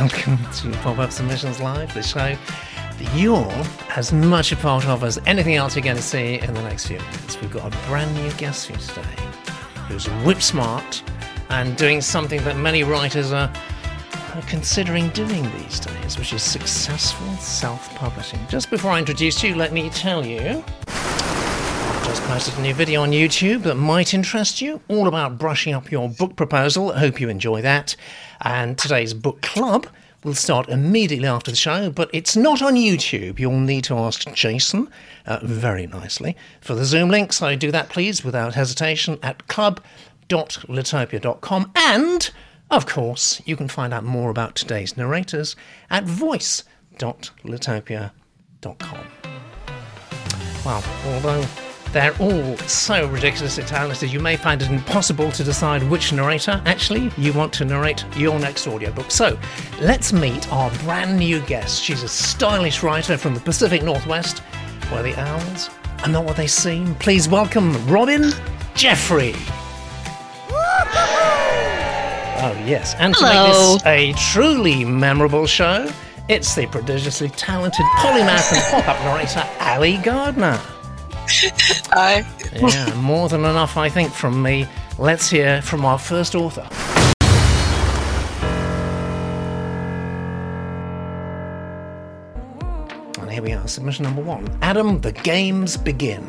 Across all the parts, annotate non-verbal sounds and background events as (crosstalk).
welcome to Pop Up Submissions Live, the show that you're as much a part of as anything else you're going to see in the next few minutes. We've got a brand new guest you today who's whip smart and doing something that many writers are, are considering doing these days, which is successful self publishing. Just before I introduce you, let me tell you. Just posted a new video on YouTube that might interest you, all about brushing up your book proposal. Hope you enjoy that. And today's book club will start immediately after the show, but it's not on YouTube. You'll need to ask Jason uh, very nicely for the Zoom link. So do that, please, without hesitation at club.litopia.com. And, of course, you can find out more about today's narrators at voice.litopia.com. Well, although they're all so ridiculously talented, you may find it impossible to decide which narrator actually you want to narrate your next audiobook. So, let's meet our brand new guest. She's a stylish writer from the Pacific Northwest, where the owls are not what they seem. Please welcome Robin Jeffrey. Oh, yes. And to make this a truly memorable show, it's the prodigiously talented polymath and pop up narrator, Ali Gardner. (laughs) Hi. Yeah, more than enough, I think, from me. Let's hear from our first author. And here we are, submission number one Adam, the games begin.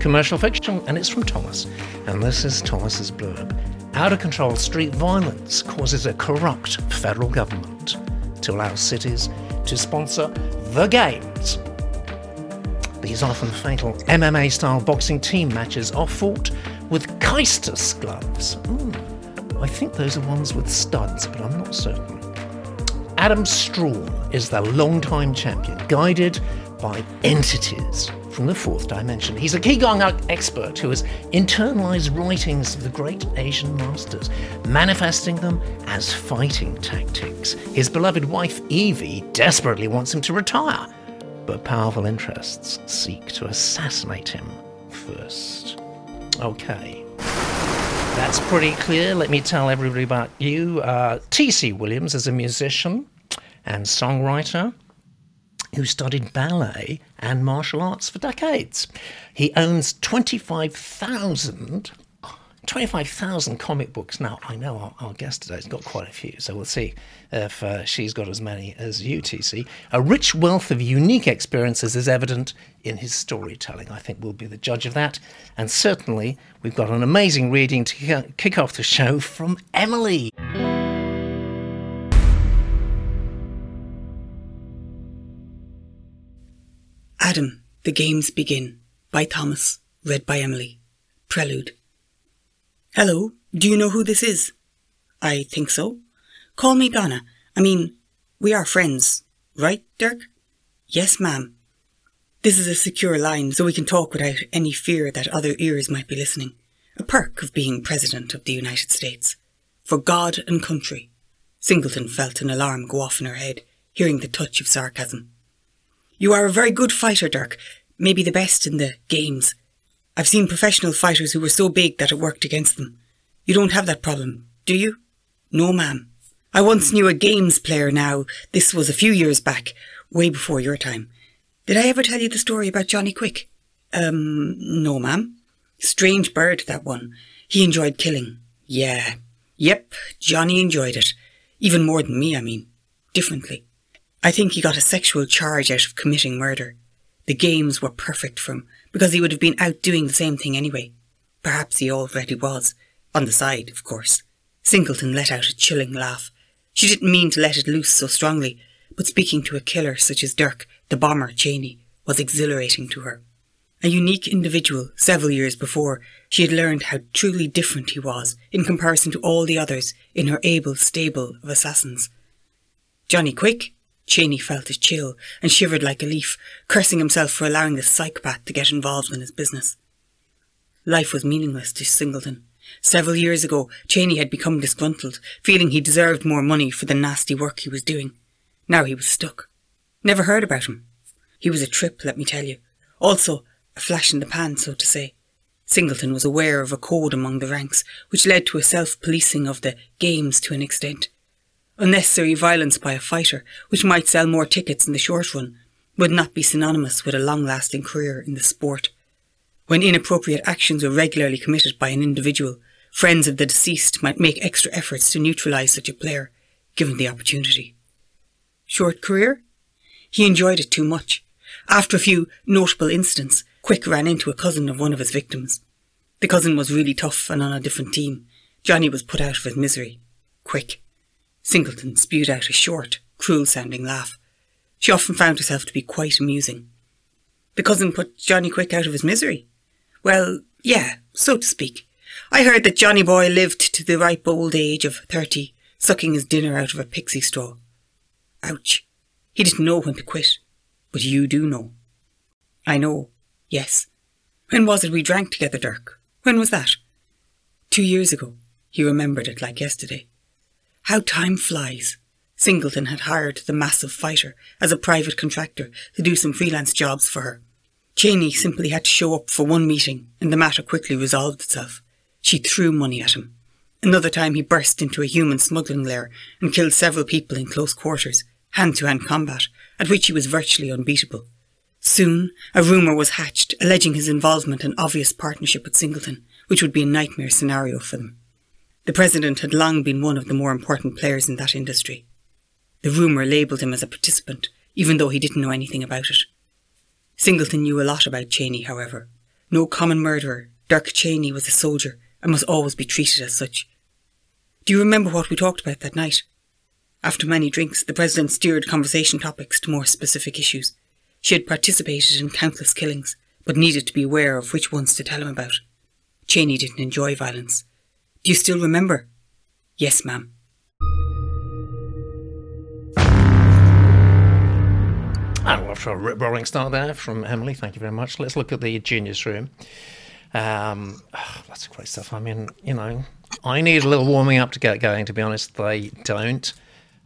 Commercial fiction, and it's from Thomas. And this is Thomas's blurb. Out of control street violence causes a corrupt federal government to allow cities to sponsor the games. These often fatal MMA style boxing team matches are fought with caestus gloves. Ooh, I think those are ones with studs, but I'm not certain. Adam Strawn is the long-time champion, guided by entities from the fourth dimension. He's a Qigong expert who has internalized writings of the great Asian masters, manifesting them as fighting tactics. His beloved wife Evie desperately wants him to retire, but powerful interests seek to assassinate him first. Okay. That's pretty clear. Let me tell everybody about you. Uh, T.C. Williams is a musician and songwriter who studied ballet and martial arts for decades. He owns 25,000 25,000 comic books. Now, I know our, our guest today's got quite a few, so we'll see if uh, she's got as many as you, TC. A rich wealth of unique experiences is evident in his storytelling. I think we'll be the judge of that. And certainly, we've got an amazing reading to kick off the show from Emily. Adam, The Games Begin by Thomas, read by Emily. Prelude. Hello, do you know who this is? I think so. Call me Donna. I mean, we are friends, right, Dirk? Yes, ma'am. This is a secure line, so we can talk without any fear that other ears might be listening. A perk of being President of the United States. For God and country. Singleton felt an alarm go off in her head, hearing the touch of sarcasm. You are a very good fighter, Dirk. Maybe the best in the games. I've seen professional fighters who were so big that it worked against them. You don't have that problem, do you? No, ma'am. I once knew a games player now. This was a few years back, way before your time. Did I ever tell you the story about Johnny Quick? Um, no, ma'am. Strange bird, that one. He enjoyed killing. Yeah. Yep, Johnny enjoyed it. Even more than me, I mean. Differently. I think he got a sexual charge out of committing murder. The games were perfect for him, because he would have been out doing the same thing anyway. Perhaps he already was. On the side, of course. Singleton let out a chilling laugh. She didn't mean to let it loose so strongly, but speaking to a killer such as Dirk, the bomber Cheney, was exhilarating to her. A unique individual, several years before, she had learned how truly different he was in comparison to all the others in her able stable of assassins. Johnny Quick? Cheney felt a chill and shivered like a leaf, cursing himself for allowing this psychopath to get involved in his business. Life was meaningless to Singleton. Several years ago, Cheney had become disgruntled, feeling he deserved more money for the nasty work he was doing. Now he was stuck. Never heard about him. He was a trip, let me tell you. Also, a flash in the pan, so to say. Singleton was aware of a code among the ranks, which led to a self-policing of the games to an extent. Unnecessary violence by a fighter, which might sell more tickets in the short run, would not be synonymous with a long lasting career in the sport. When inappropriate actions were regularly committed by an individual, friends of the deceased might make extra efforts to neutralise such a player, given the opportunity. Short career? He enjoyed it too much. After a few notable incidents, Quick ran into a cousin of one of his victims. The cousin was really tough and on a different team. Johnny was put out of his misery. Quick. Singleton spewed out a short, cruel sounding laugh. She often found herself to be quite amusing. The cousin put Johnny Quick out of his misery. Well, yeah, so to speak. I heard that Johnny Boy lived to the ripe old age of thirty, sucking his dinner out of a pixie straw. Ouch. He didn't know when to quit. But you do know. I know. Yes. When was it we drank together, Dirk? When was that? Two years ago. He remembered it like yesterday. How time flies. Singleton had hired the massive fighter as a private contractor to do some freelance jobs for her. Cheney simply had to show up for one meeting, and the matter quickly resolved itself. She threw money at him. Another time he burst into a human smuggling lair and killed several people in close quarters, hand to hand combat, at which he was virtually unbeatable. Soon, a rumour was hatched alleging his involvement and obvious partnership with Singleton, which would be a nightmare scenario for them. The president had long been one of the more important players in that industry. The rumour labelled him as a participant, even though he didn't know anything about it. Singleton knew a lot about Cheney, however. No common murderer, Dirk Cheney was a soldier and must always be treated as such. Do you remember what we talked about that night? After many drinks, the President steered conversation topics to more specific issues. She had participated in countless killings, but needed to be aware of which ones to tell him about. Cheney didn't enjoy violence. Do you still remember? Yes, ma'am. Oh, after a rip rolling start there from Emily, thank you very much. Let's look at the genius room. Um, oh, lots of great stuff. I mean, you know, I need a little warming up to get going, to be honest. They don't.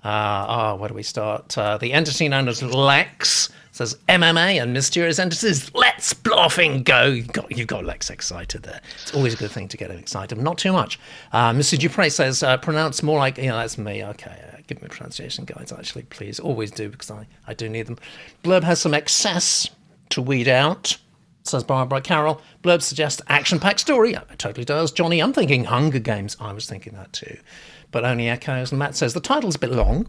Uh, oh, where do we start? Uh, the entity known as Lex says MMA and mysterious entities. Let's bluffing go. You've got, you've got Lex excited there. It's always a good thing to get him excited. Not too much. Uh, Mr. Dupre says, uh, pronounce more like, you know, that's me. Okay, uh, give me pronunciation guides, actually, please. Always do, because I, I do need them. Blurb has some excess to weed out says Barbara Carroll. Blurb suggests action packed story. It totally does. Johnny, I'm thinking Hunger Games. I was thinking that too. But only echoes. And Matt says the title's a bit long.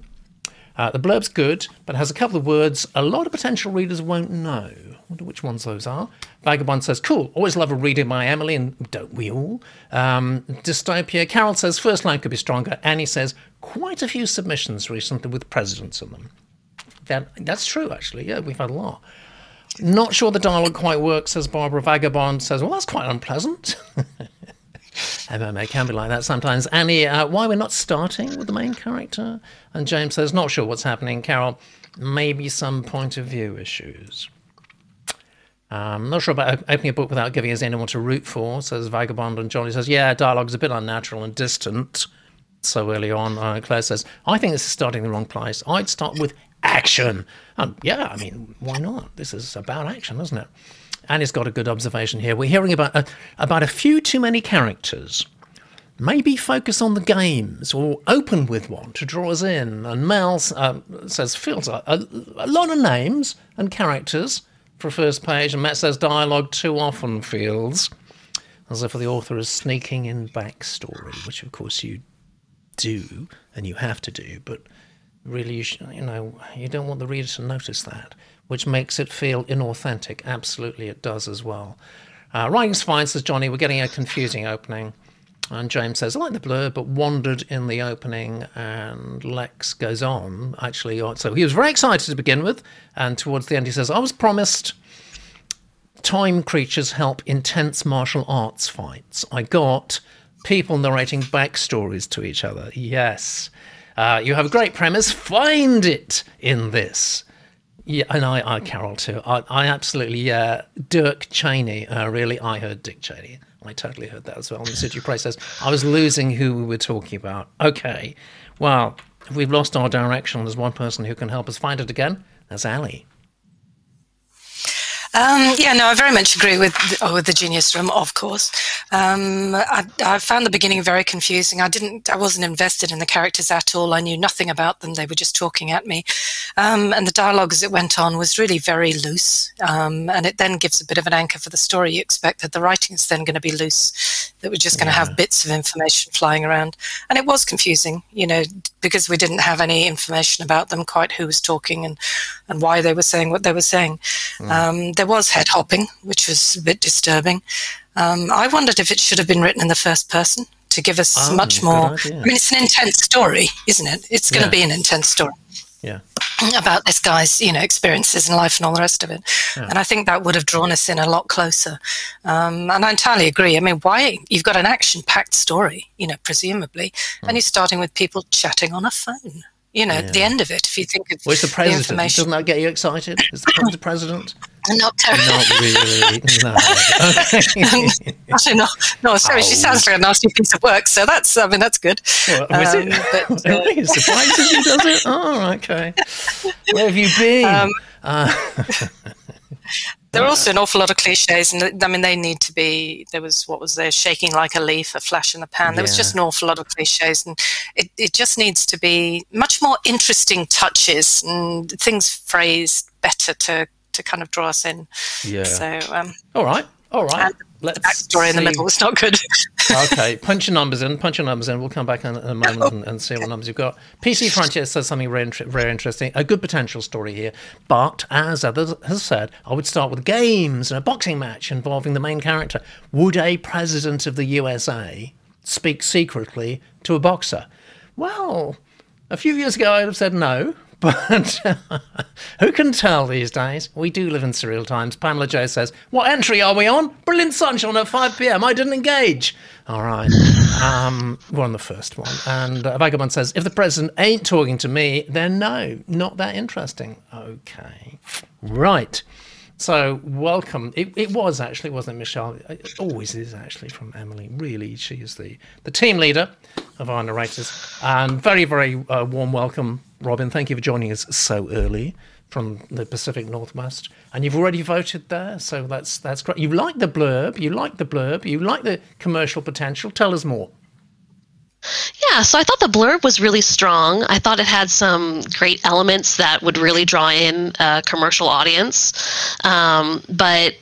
Uh, the blurb's good, but has a couple of words a lot of potential readers won't know. wonder which ones those are. Vagabond says, cool, always love a reading by Emily, and don't we all? Um, Dystopia. Carol says, first line could be stronger. Annie says, quite a few submissions recently with presidents in them. That, that's true, actually. Yeah, we've had a lot. Not sure the dialogue quite works, says Barbara. Vagabond says, well, that's quite unpleasant. (laughs) MMA can be like that sometimes. Annie, uh, why we're not starting with the main character? And James says, not sure what's happening. Carol, maybe some point of view issues. Um, not sure about opening a book without giving us anyone to root for, says Vagabond. And Johnny says, yeah, dialogue's a bit unnatural and distant so early on. Uh, Claire says, I think this is starting in the wrong place. I'd start with action. Um, yeah, I mean, why not? This is about action, isn't it? And he's got a good observation here. We're hearing about a, about a few too many characters. Maybe focus on the games or open with one to draw us in. And Mel uh, says, feels a, a, a lot of names and characters for a first page. And Matt says, dialogue too often feels as if the author is sneaking in backstory, which of course you do and you have to do, but really, you, should, you know, you don't want the reader to notice that, which makes it feel inauthentic. Absolutely, it does as well. Uh, writing's fine, says Johnny. We're getting a confusing opening. And James says, I like the blur, but wandered in the opening. And Lex goes on, actually. Uh, so he was very excited to begin with. And towards the end, he says, I was promised time creatures help intense martial arts fights. I got people narrating backstories to each other. Yes. Uh, you have a great premise. Find it in this. Yeah, and I, I Carol too. I, I absolutely, yeah. Dirk Cheney. Uh, really, I heard Dick Cheney. I totally heard that as well. And the Press says I was losing who we were talking about. Okay, well, if we've lost our direction, there's one person who can help us find it again. That's Ali. Um, yeah, no, I very much agree with oh, with the Genius Room, of course. Um, I, I, found the beginning very confusing. I didn't, I wasn't invested in the characters at all. I knew nothing about them. They were just talking at me, um, and the dialogue as it went on was really very loose. Um, and it then gives a bit of an anchor for the story. You expect that the writing is then going to be loose, that we're just going to yeah. have bits of information flying around, and it was confusing, you know, because we didn't have any information about them, quite who was talking and and why they were saying what they were saying. Mm there was head hopping, which was a bit disturbing. Um, I wondered if it should have been written in the first person to give us oh, much more. I mean, it's an intense story, isn't it? It's going to yeah. be an intense story. Yeah. (clears throat) About this guy's, you know, experiences in life and all the rest of it, yeah. and I think that would have drawn us in a lot closer. Um, and I entirely agree. I mean, why you've got an action-packed story, you know, presumably, mm. and you're starting with people chatting on a phone you know, yeah. the end of it. If you think of well, the president. The Doesn't that get you excited? Is the, the president? (laughs) Not. Not really. (laughs) No. Actually, no. No, sorry. Oh. She sounds like a nasty piece of work. So that's, I mean, that's good. Well, um, (laughs) it? But, uh, really? Surprises he does it? Oh, okay. Where have you been? Um, uh, (laughs) there are also an awful lot of cliches, and I mean, they need to be. There was what was there, shaking like a leaf, a flash in the pan. There yeah. was just an awful lot of cliches, and it, it just needs to be much more interesting touches and things phrased better to to kind of draw us in. Yeah. So, um, all right, all right. Let's backstory see. in the middle. It's not good. (laughs) okay, punch your numbers in. Punch your numbers in. We'll come back in, in a moment and, and, see what numbers you've got. PC Frontier says something very, very interesting. A good potential story here, but as others has said, I would start with games and a boxing match involving the main character. Would a president of the USA speak secretly to a boxer? Well, a few years ago, I'd have said no. But (laughs) who can tell these days? We do live in surreal times. Pamela Joe says, What entry are we on? Brilliant sunshine at 5 pm. I didn't engage. All right. (laughs) Um, we're on the first one. And uh, Vagabond says, If the president ain't talking to me, then no, not that interesting. Okay. Right. So, welcome. It, it was actually, wasn't it, Michelle? It always is actually from Emily. Really, she is the, the team leader of our narrators. And very, very uh, warm welcome Robin, thank you for joining us so early from the Pacific Northwest, and you've already voted there, so that's that's great. You like the blurb, you like the blurb, you like the commercial potential. Tell us more. Yeah, so I thought the blurb was really strong. I thought it had some great elements that would really draw in a commercial audience, um, but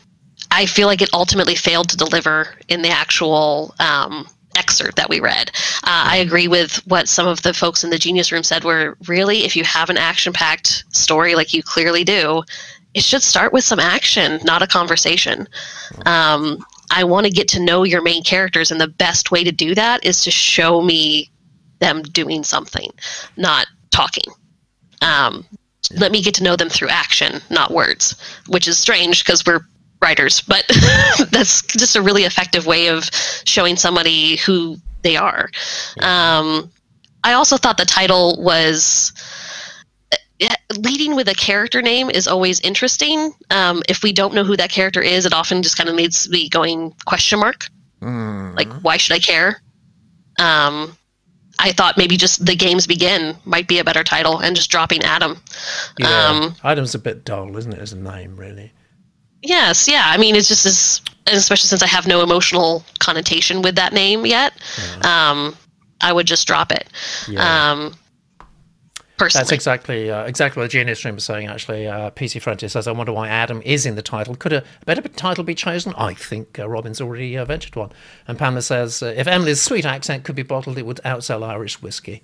I feel like it ultimately failed to deliver in the actual um, excerpt that we read. Uh, I agree with what some of the folks in the Genius Room said, where really, if you have an action packed story like you clearly do, it should start with some action, not a conversation. Um, I want to get to know your main characters, and the best way to do that is to show me them doing something, not talking. Um, let me get to know them through action, not words, which is strange because we're writers, but (laughs) that's just a really effective way of showing somebody who they are. Um, I also thought the title was leading with a character name is always interesting. Um, if we don't know who that character is, it often just kind of needs to be going question mark. Mm. Like, why should I care? Um, I thought maybe just the games begin might be a better title, and just dropping Adam. Yeah, um, Adam's a bit dull, isn't it, as a name, really? Yes, yeah. I mean, it's just as, especially since I have no emotional connotation with that name yet. Yeah. Um, I would just drop it. Yeah. Um, personally. That's exactly uh, exactly what the Genius Room was saying. Actually, uh, PC Frontier says, "I wonder why Adam is in the title. Could a better title be chosen?" I think uh, Robin's already uh, ventured one. And Pamela says, uh, "If Emily's sweet accent could be bottled, it would outsell Irish whiskey."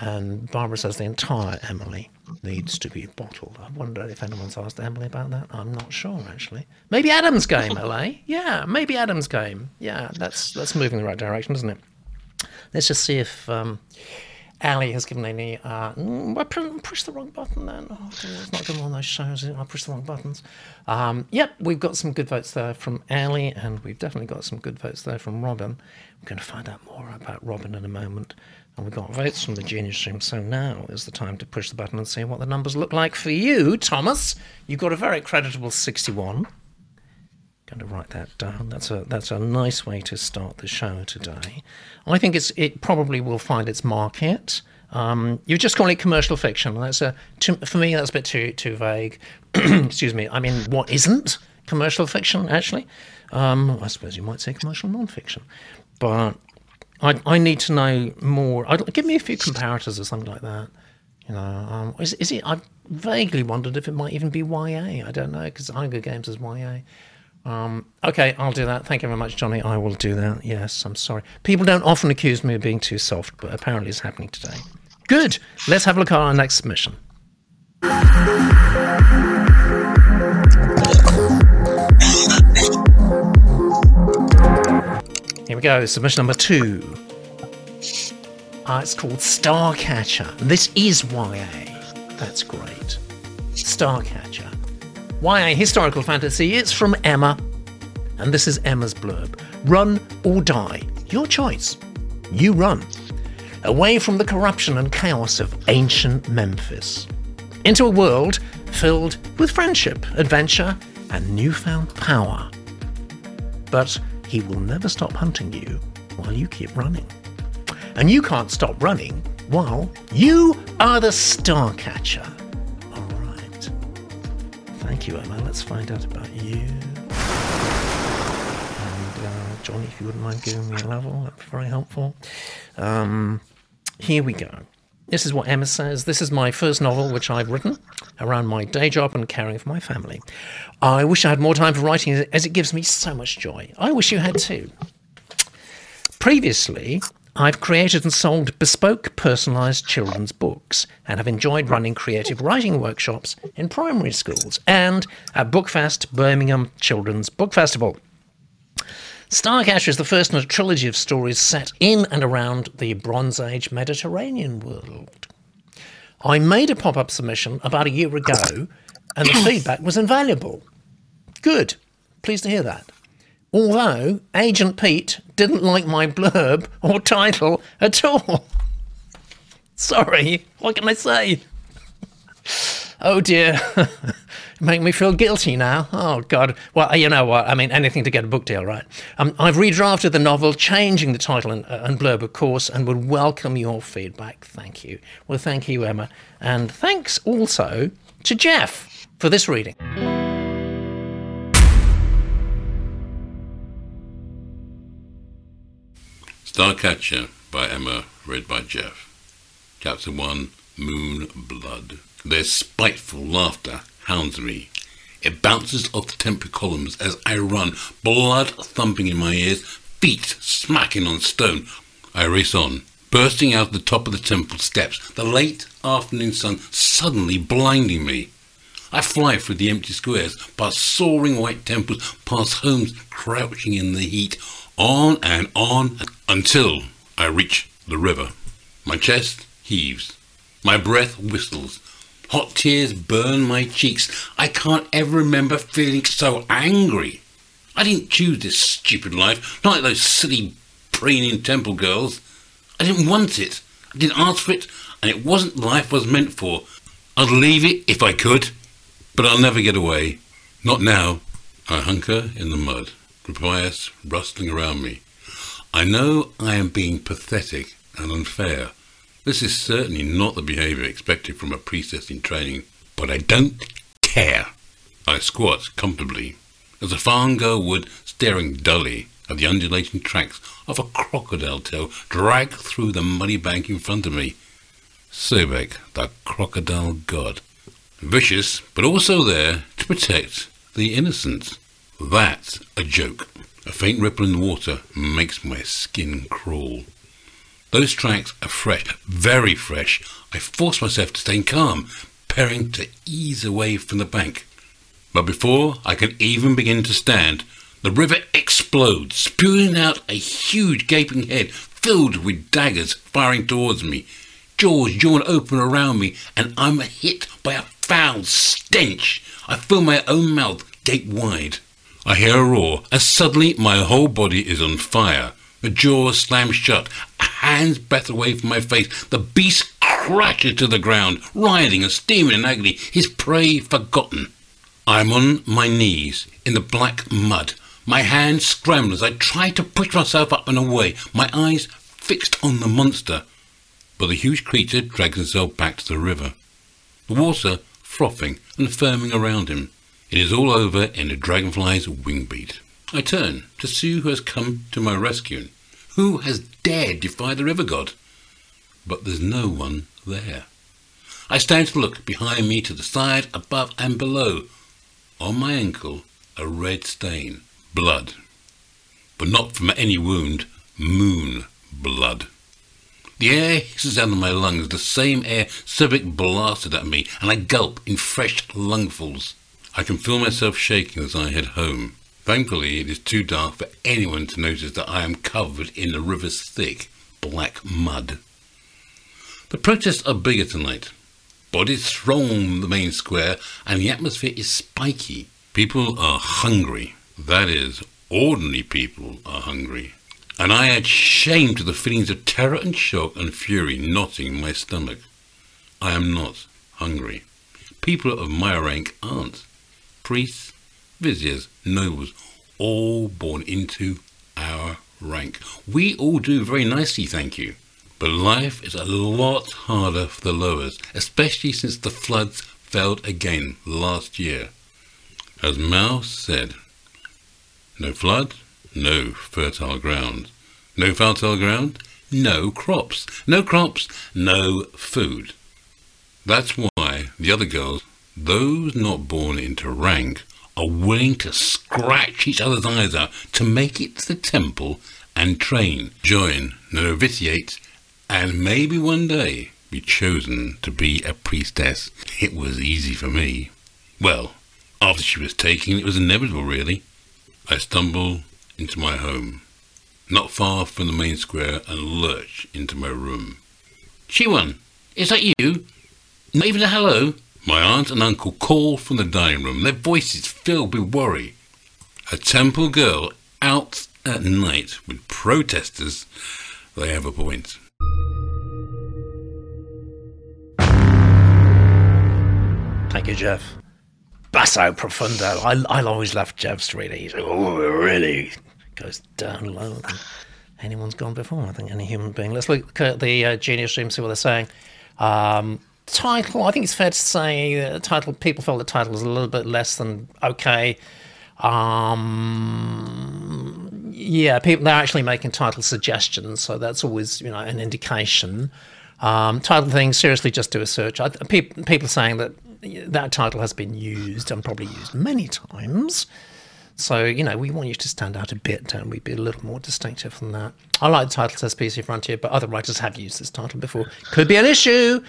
And Barbara says the entire Emily needs to be bottled. I wonder if anyone's asked Emily about that. I'm not sure actually. Maybe Adam's game, (laughs) LA. Yeah, maybe Adam's game. Yeah, that's that's moving in the right direction, isn't it? Let's just see if um, Ali has given any. Uh, mm, I pushed the wrong button then. Oh, it's not good on those shows. I pushed the wrong buttons. Um, yep, we've got some good votes there from Ali, and we've definitely got some good votes there from Robin. We're going to find out more about Robin in a moment. And we've got votes from the Genius Room, so now is the time to push the button and see what the numbers look like for you, Thomas. You've got a very creditable 61. Going to write that down. That's a that's a nice way to start the show today. I think it's it probably will find its market Um, you just call it commercial fiction. That's a too, for me. That's a bit too too vague. (clears throat) Excuse me. I mean, what isn't commercial fiction? Actually, um, I suppose you might say commercial non-fiction, but I, I need to know more. I'd, give me a few comparators or something like that. You know, um, is, is it? I vaguely wondered if it might even be YA. I don't know because Hunger Games is YA. Um, okay, I'll do that. Thank you very much, Johnny. I will do that. Yes, I'm sorry. People don't often accuse me of being too soft, but apparently it's happening today. Good. Let's have a look at our next submission. Here we go. Submission number two. Uh, it's called Starcatcher. This is YA. That's great. Starcatcher. YA historical fantasy. It's from Emma. And this is Emma's blurb Run or die. Your choice. You run. Away from the corruption and chaos of ancient Memphis. Into a world filled with friendship, adventure, and newfound power. But he will never stop hunting you while you keep running. And you can't stop running while you are the star catcher. Thank you, Emma. Let's find out about you. And uh, Johnny, if you wouldn't mind giving me a level, that'd be very helpful. Um, here we go. This is what Emma says. This is my first novel which I've written around my day job and caring for my family. I wish I had more time for writing as it gives me so much joy. I wish you had too. Previously, I've created and sold bespoke, personalised children's books and have enjoyed running creative writing workshops in primary schools and at Bookfest Birmingham Children's Book Festival. Starcatcher is the first in a trilogy of stories set in and around the Bronze Age Mediterranean world. I made a pop up submission about a year ago, and the (laughs) feedback was invaluable. Good. Pleased to hear that. Although Agent Pete didn't like my blurb or title at all. Sorry, what can I say? Oh dear. (laughs) Make me feel guilty now. Oh, God. Well, you know what? I mean, anything to get a book deal, right? Um, I've redrafted the novel, changing the title and, uh, and blurb, of course, and would welcome your feedback. Thank you. Well, thank you, Emma. And thanks also to Jeff for this reading. Starcatcher by Emma, read by Jeff. Chapter 1 Moon Blood. Their spiteful laughter hounds me. It bounces off the temple columns as I run, blood thumping in my ears, feet smacking on stone. I race on, bursting out of the top of the temple steps, the late afternoon sun suddenly blinding me. I fly through the empty squares, past soaring white temples, past homes crouching in the heat, on and on until I reach the river. My chest heaves. My breath whistles. Hot tears burn my cheeks. I can't ever remember feeling so angry. I didn't choose this stupid life, not like those silly preening temple girls. I didn't want it. I didn't ask for it, and it wasn't life was meant for. I'd leave it if I could, but I'll never get away. Not now. I hunker in the mud, papyrus rustling around me. I know I am being pathetic and unfair. This is certainly not the behaviour expected from a priestess in training, but I don't care. I squat comfortably, as a farm girl would, staring dully at the undulating tracks of a crocodile tail dragged through the muddy bank in front of me. Sobek, the crocodile god. Vicious, but also there to protect the innocent. That's a joke. A faint ripple in the water makes my skin crawl. Those tracks are fresh, very fresh. I force myself to stay calm, preparing to ease away from the bank. But before I can even begin to stand, the river explodes, spewing out a huge gaping head filled with daggers firing towards me. Jaws yawn open around me, and I'm hit by a foul stench. I feel my own mouth gape wide. I hear a roar, and suddenly my whole body is on fire. The jaws slam shut, a hand's breadth away from my face. The beast crashes to the ground, writhing and steaming in agony, his prey forgotten. I am on my knees in the black mud. My hands scramble as I try to push myself up and away, my eyes fixed on the monster. but the huge creature drags himself back to the river. The water frothing and foaming around him. It is all over in a dragonfly's wing beat. I turn to see who has come to my rescue, who has dared defy the river god. But there's no one there. I stand to look behind me to the side, above and below. On my ankle, a red stain, blood. But not from any wound, moon blood. The air hisses out of my lungs, the same air Sobek blasted at me, and I gulp in fresh lungfuls. I can feel myself shaking as I head home. Thankfully, it is too dark for anyone to notice that I am covered in the river's thick, black mud. The protests are bigger tonight. Bodies throng the main square, and the atmosphere is spiky. People are hungry. That is, ordinary people are hungry and I add shame to the feelings of terror and shock and fury knotting my stomach. I am not hungry. People of my rank aren't. Priests, viziers, nobles, all born into our rank. We all do very nicely, thank you. But life is a lot harder for the lowers, especially since the floods failed again last year. As Mao said, no flood, no fertile ground. No fertile ground, no crops. No crops, no food. That's why the other girls, those not born into rank, are willing to scratch each other's eyes out to make it to the temple and train, join, novitiate, and maybe one day be chosen to be a priestess. It was easy for me. Well, after she was taken, it was inevitable, really. I stumble into my home, not far from the main square, and lurch into my room. Chiwan, is that you? Not even a hello? My aunt and uncle call from the dining room, their voices filled with worry. A temple girl out at night with protesters, they have a point. Thank you, Jeff. Basso profundo. I, I always love Jeff's reading. He's like, oh, really goes down low anyone's gone before. I think any human being. Let's look at the uh, Genius Stream, see what they're saying. Um, title, I think it's fair to say, uh, title. People felt the title was a little bit less than okay. Um, yeah, people they're actually making title suggestions, so that's always you know an indication. Um, title thing, seriously, just do a search. I, people, are saying that that title has been used and probably used many times. So, you know, we want you to stand out a bit, don't we? Be a little more distinctive than that. I like the title says PC Frontier, but other writers have used this title before. Could be an issue.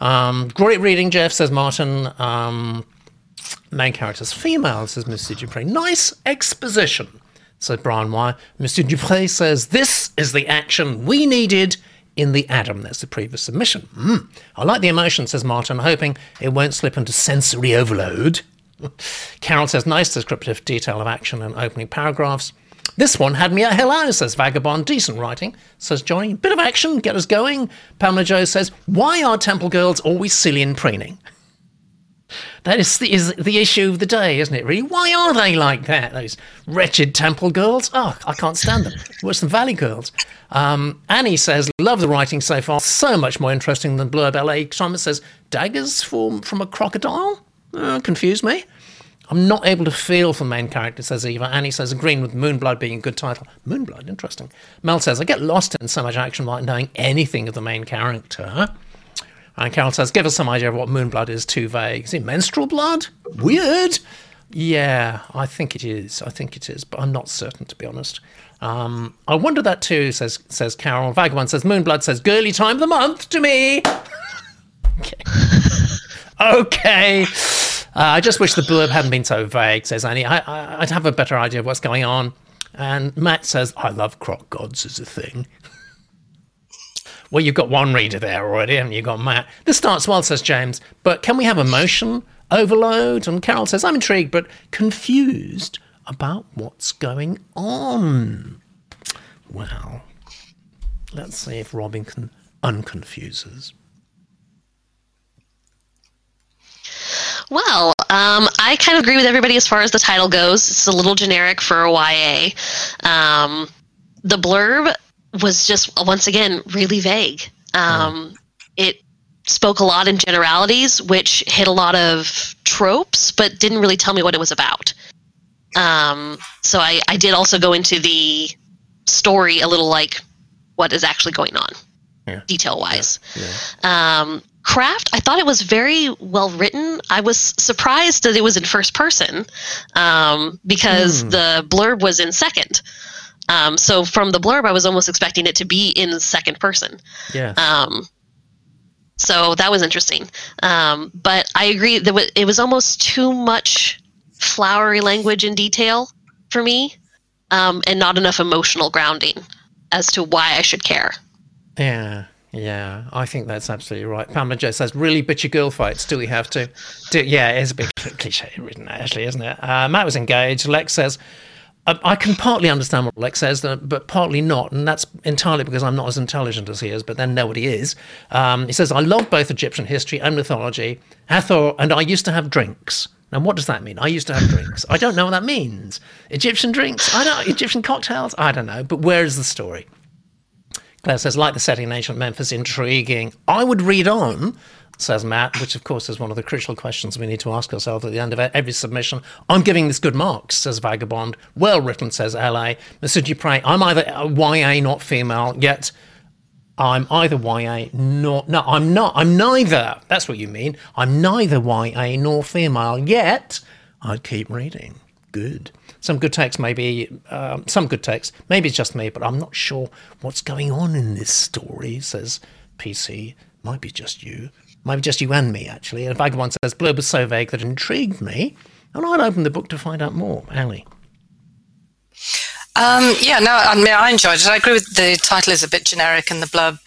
Um, great reading, Jeff, says Martin. Um, main characters female, says Mr. Dupre. Nice exposition, says Brian Wire. Mr. Dupre says, This is the action we needed in the Adam. That's the previous submission. Mm. I like the emotion, says Martin, hoping it won't slip into sensory overload. (laughs) Carol says, nice descriptive detail of action and opening paragraphs. This one had me at hello, says Vagabond. Decent writing, says Johnny. Bit of action, get us going. Pamela Joe says, why are temple girls always silly and preening? That is the, is the issue of the day, isn't it, really? Why are they like that, those wretched temple girls? Oh, I can't stand them. Worse than Valley girls. Um, Annie says, love the writing so far. So much more interesting than Blurb LA. Simon says, daggers from, from a crocodile? Uh, confused me. I'm not able to feel for the main character, says Eva. Annie says, agreeing with Moonblood being a good title. Moonblood, interesting. Mel says, I get lost in so much action without knowing anything of the main character. And Carol says, give us some idea of what Moonblood is, too vague. Is it menstrual blood? Weird. Yeah, I think it is. I think it is, but I'm not certain, to be honest. Um, I wonder that too, says says Carol. Vagabond says, Moonblood says, girly time of the month to me. (laughs) okay. (laughs) okay. Uh, I just wish the blurb hadn't been so vague, says Annie. I, would have a better idea of what's going on. And Matt says, I love croc gods as a thing. (laughs) well, you've got one reader there already, haven't you? Got Matt. This starts well, says James, but can we have emotion overload? And Carol says, I'm intrigued, but confused about what's going on. Well, let's see if Robin can unconfuse us. Well, um, I kind of agree with everybody as far as the title goes. It's a little generic for a YA. Um, the blurb was just once again really vague. Um, It spoke a lot in generalities, which hit a lot of tropes, but didn't really tell me what it was about. Um, so I, I did also go into the story a little like what is actually going on, Yeah. detail wise. Yeah. Um, Craft, I thought it was very well written. I was surprised that it was in first person um, because the blurb was in second. Um, so from the blurb, I was almost expecting it to be in second person. Yeah. Um, so that was interesting. Um, but I agree that it was almost too much flowery language and detail for me, um, and not enough emotional grounding as to why I should care. Yeah, yeah, I think that's absolutely right. Pamela Joe says, "Really bitchy girl fights? Do we have to?" Do, yeah, it's a bit (laughs) cliche written, actually, isn't it? Uh, Matt was engaged. Lex says, "I can partly understand what Lex says, uh, but partly not, and that's entirely because I'm not as intelligent as he is. But then nobody is." Um, he says, "I love both Egyptian history and mythology. Hathor and I used to have drinks." Now, what does that mean? I used to have drinks. I don't know what that means. Egyptian drinks? I don't. Egyptian cocktails? I don't know. But where is the story? Uh, Claire says, like the setting in ancient Memphis, intriguing. I would read on, says Matt, which of course is one of the crucial questions we need to ask ourselves at the end of every submission. I'm giving this good marks, says Vagabond. Well written, says LA. Mr. Dupre, I'm either YA, not female, yet I'm either YA, nor. No, I'm not. I'm neither. That's what you mean. I'm neither YA nor female, yet I'd keep reading. Good. Some good text, maybe. Um, some good text. Maybe it's just me, but I'm not sure what's going on in this story, says PC. Might be just you. Might be just you and me, actually. And Vagabond says, Blurb was so vague that it intrigued me, and I'd open the book to find out more. Ali. Um, yeah, no, I mean, I enjoyed it. I agree with the title is a bit generic and the blurb.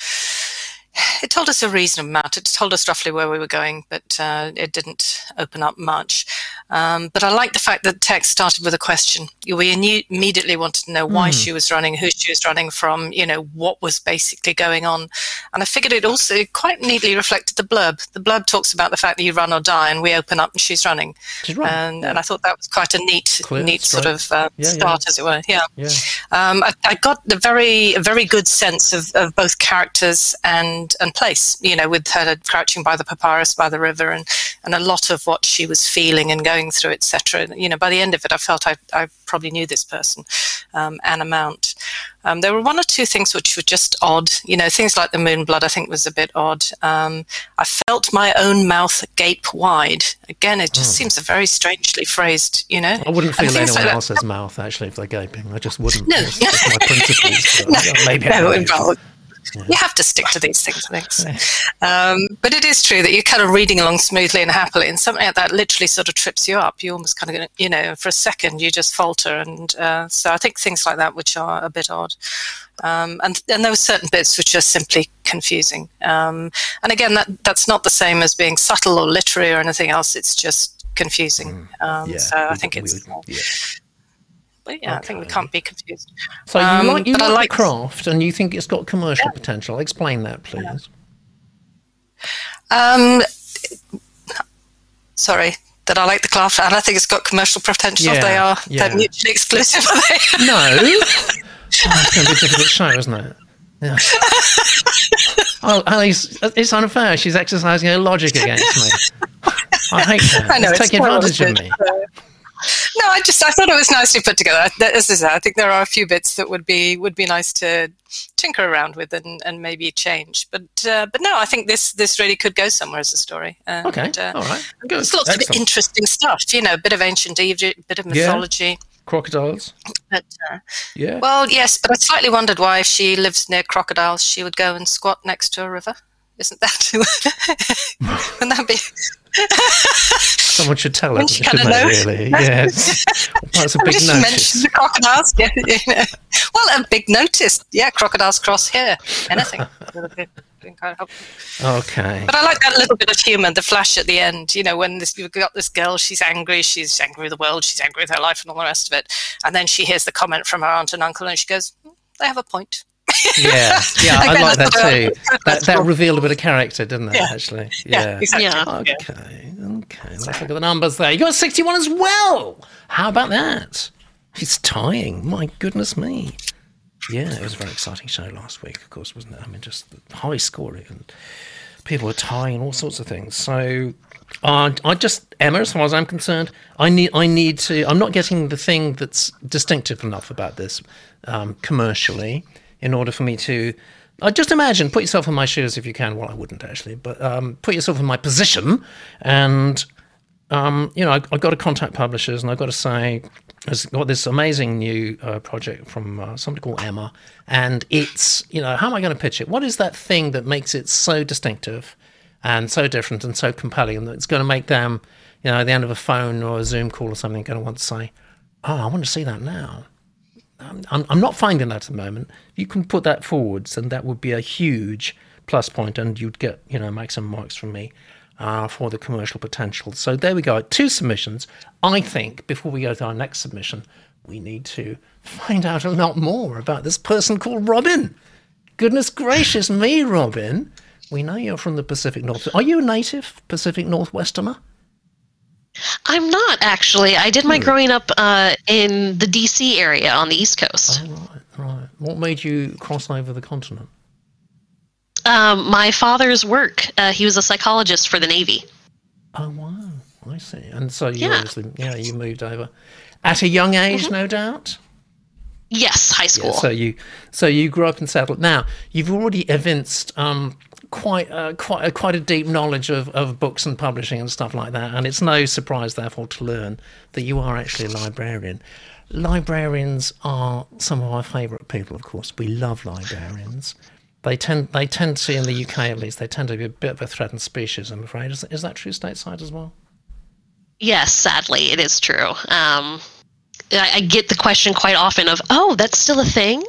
It told us a reasonable amount. It told us roughly where we were going, but uh, it didn't open up much. Um, but I like the fact that the text started with a question. We knew, immediately wanted to know why she was running, who she was running from, you know, what was basically going on. And I figured it also quite neatly reflected the blurb. The blurb talks about the fact that you run or die, and we open up and she's running. She's running, And, and I thought that was quite a neat, Clear, neat sort straight. of uh, Yeah, yeah. start, as it were. Yeah. Yeah. Um, I, I got a very, a very good sense of, of both characters and and place. You know, with her crouching by the papyrus by the river, and and a lot of what she was feeling and going through, etc. You know, by the end of it, I felt I, I probably knew this person, um, Anna Mount. Um, there were one or two things which were just odd. You know, things like the moon blood, I think, was a bit odd. Um, I felt my own mouth gape wide. Again, it just seems a very strangely phrased. You know, Hmm. I wouldn't feel anyone like that- else's mouth actually if they're gaping. I just wouldn't. No. Just my principles. (laughs) yeah, maybe no, you have to stick to these things, I think. so. Um, but it is true that you're kind of reading along smoothly and happily, and something like that literally sort of trips you up. You almost kind of, you know, for a second you just falter, and uh, so I think things like that, which are a bit odd. Um, and and there were certain bits which are simply confusing. Um, and again, that that's not the same as being subtle or literary or anything else. It's just confusing. Um, Yeah, so I we- think we it's. would- yeah. Yeah, I think we can't be confused. So you Um, like you like like- the craft, and you think it's got commercial potential. Explain that, please. Um, sorry, that I like the craft, and I think it's got commercial potential. Yeah, they are yeah. they're mutually exclusive. Are they? (laughs) No, (laughs) oh, it's going to be a difficult show, isn't it? Yeah. Oh, Alice, it's unfair. She's exercising her logic against me. I hate that. (laughs) I know It's it's taking advantage of me. No, I just I thought it was nicely put together. I- As I said, I think there are a few bits that would be would be nice to tinker around with and, and maybe change. But uh, but no, I think this this really could go somewhere as a story. And, Okay, uh, all right, good. There's lots Excellent. of interesting stuff. You know, a bit of ancient Egypt, a bit of Yeah. mythology. Crocodiles. But, uh, Yeah. well, yes, but I slightly wondered why, if she lives near crocodiles, she would go and squat next to a river. Isn't that? (laughs) Wouldn't that be? (laughs) Someone should tell her, shouldn't kinda they, really? Yes. (laughs) That's a big Just notice. the crocodiles. Yeah, you know. Well, a big notice. Yeah, crocodiles cross here. Anything. Would have been- been kind of helpful. Okay. But I like that little bit of humour, the flash at the end. You know, when this, you've got this girl, she's angry, she's angry with the world, she's angry with her life, and all the rest of it. And then she hears the comment from her aunt and uncle, and she goes, "Hmm, "They have a point." Yeah, yeah, (laughs) I Again, like that that's what I- too. That, that revealed a bit of character, didn't it? Yeah. Actually, Yeah, exactly. Yeah. Okay, okay. Let's look at the numbers there. You got 61 as well. How about that? It's tying. My goodness me. Yeah, it was a very exciting show last week, of course, wasn't it? I mean, just high scoring and people were tying and all sorts of things. So, uh, I just Emma, as far as I'm concerned, I need I need to. I'm not getting the thing that's distinctive enough about this um, commercially in order for me to. I just imagine, put yourself in my shoes if you can. Well, I wouldn't actually, but um, put yourself in my position, and um, you know, I, have got to contact publishers, and I've got to say, I've got this amazing new uh, project from uh, somebody called Emma, and it's, you know, how am I going to pitch it? What is that thing that makes it so distinctive and so different and so compelling, and it's going to make them, you know, at the end of a phone or a Zoom call or something, going to want to say, "Oh, I want to see that now." I'm, I'm not finding that at the moment. You can put that forwards, and that would be a huge plus point, and you'd get, you know, some marks from me uh, for the commercial potential. So there we go. Two submissions. I think before we go to our next submission, we need to find out a lot more about this person called Robin. Goodness gracious me, Robin. We know you're from the Pacific North. Are you a native Pacific Northwesterner? I'm not actually. I did my hmm. growing up uh, in the DC area on the East Coast. Oh, right, right. What made you cross over the continent? Um, my father's work. Uh, he was a psychologist for the Navy. Oh wow, I see. And so you yeah. obviously, yeah, you moved over at a young age, mm-hmm. no doubt. Yes, high school. Yeah, so you, so you grew up and settled. Now you've already evinced um, quite uh, quite uh, quite a deep knowledge of, of books and publishing and stuff like that, and it's no surprise, therefore, to learn that you are actually a librarian. Librarians are some of our favourite people, of course. We love librarians they tend they tend to in the UK at least they tend to be a bit of a threatened species. I'm afraid. Is, is that true stateside as well? Yes, sadly, it is true. Um, I, I, get the question quite often of, "Oh, that's still a thing."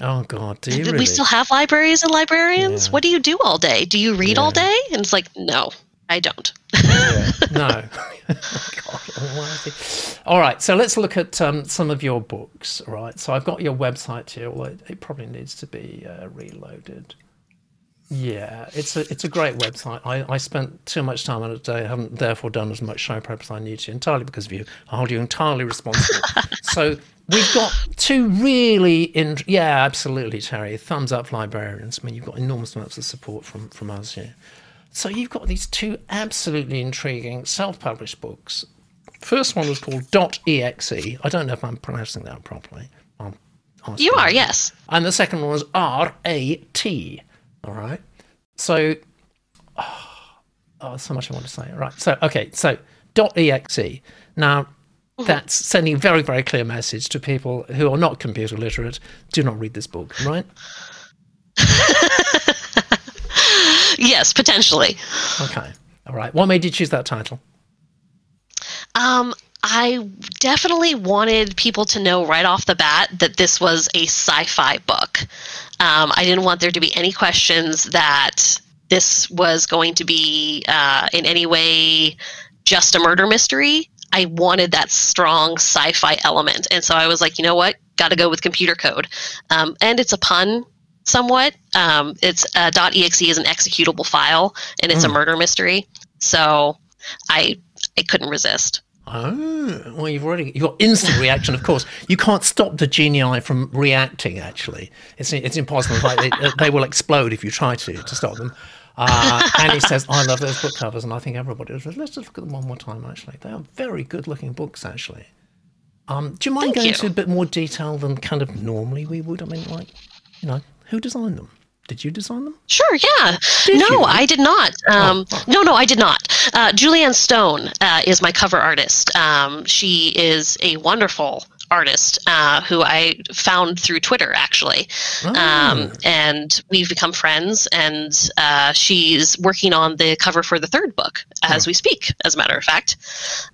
Oh God, do you? Do really? we still have libraries and librarians? Yeah. What do you do all day? Do you read yeah. all day? And it's like, no, I don't. yeah. No. (laughs) (laughs) All right, so let's look at um, some of your books. Right, so I've got your website here, although it probably needs to be uh, reloaded. Yeah, it's a it's a great website. I, I spent too much time on it today. I haven't therefore done as much show prep as I need to, entirely because of you. I hold you entirely responsible. (laughs) so we've got two really in yeah, absolutely, Terry. Thumbs up, librarians. I mean, you've got enormous amounts of support from from us here. So you've got these two absolutely intriguing self-published books First one was called Dot .exe. I don't know if I'm pronouncing that properly. you are, yes. And the second one was R-A-T. All right. So, oh, oh, so much I want to say. Right. So, okay. So, .dot .exe. Now, mm-hmm. that's sending a very, very clear message to people who are not computer literate. Do not read this book, right? (laughs) yes, potentially. Okay. All right. What made you choose that title? Um, I definitely wanted people to know right off the bat that this was a sci fi book. Um, I didn't want there to be any questions that this was going to be uh, in any way just a murder mystery. I wanted that strong sci fi element. And so I was like, you know what? Got to go with computer code. Um, and it's a pun somewhat. Um, it's uh, .exe is an executable file, and it's mm. a hmm. murder mystery. So I I couldn't resist. Oh, well, you've already got instant reaction. Of course, you can't stop the genii from reacting. Actually, it's it's impossible. Like they, uh, they will explode if you try to to stop them. Uh, and he says, "I love those book covers," and I think everybody does. Let's just look at them one more time. Actually, they are very good-looking books. Actually, um, do you mind Thank going you. into a bit more detail than kind of normally we would? I mean, like, you know, who designed them? Did you design them? Sure, yeah. Did no, you? I did not. Um, oh, oh. No, no, I did not. Uh, Julianne Stone uh, is my cover artist. Um, she is a wonderful artist uh, who I found through Twitter, actually. Oh. Um, and we've become friends, and uh, she's working on the cover for the third book as oh. we speak, as a matter of fact.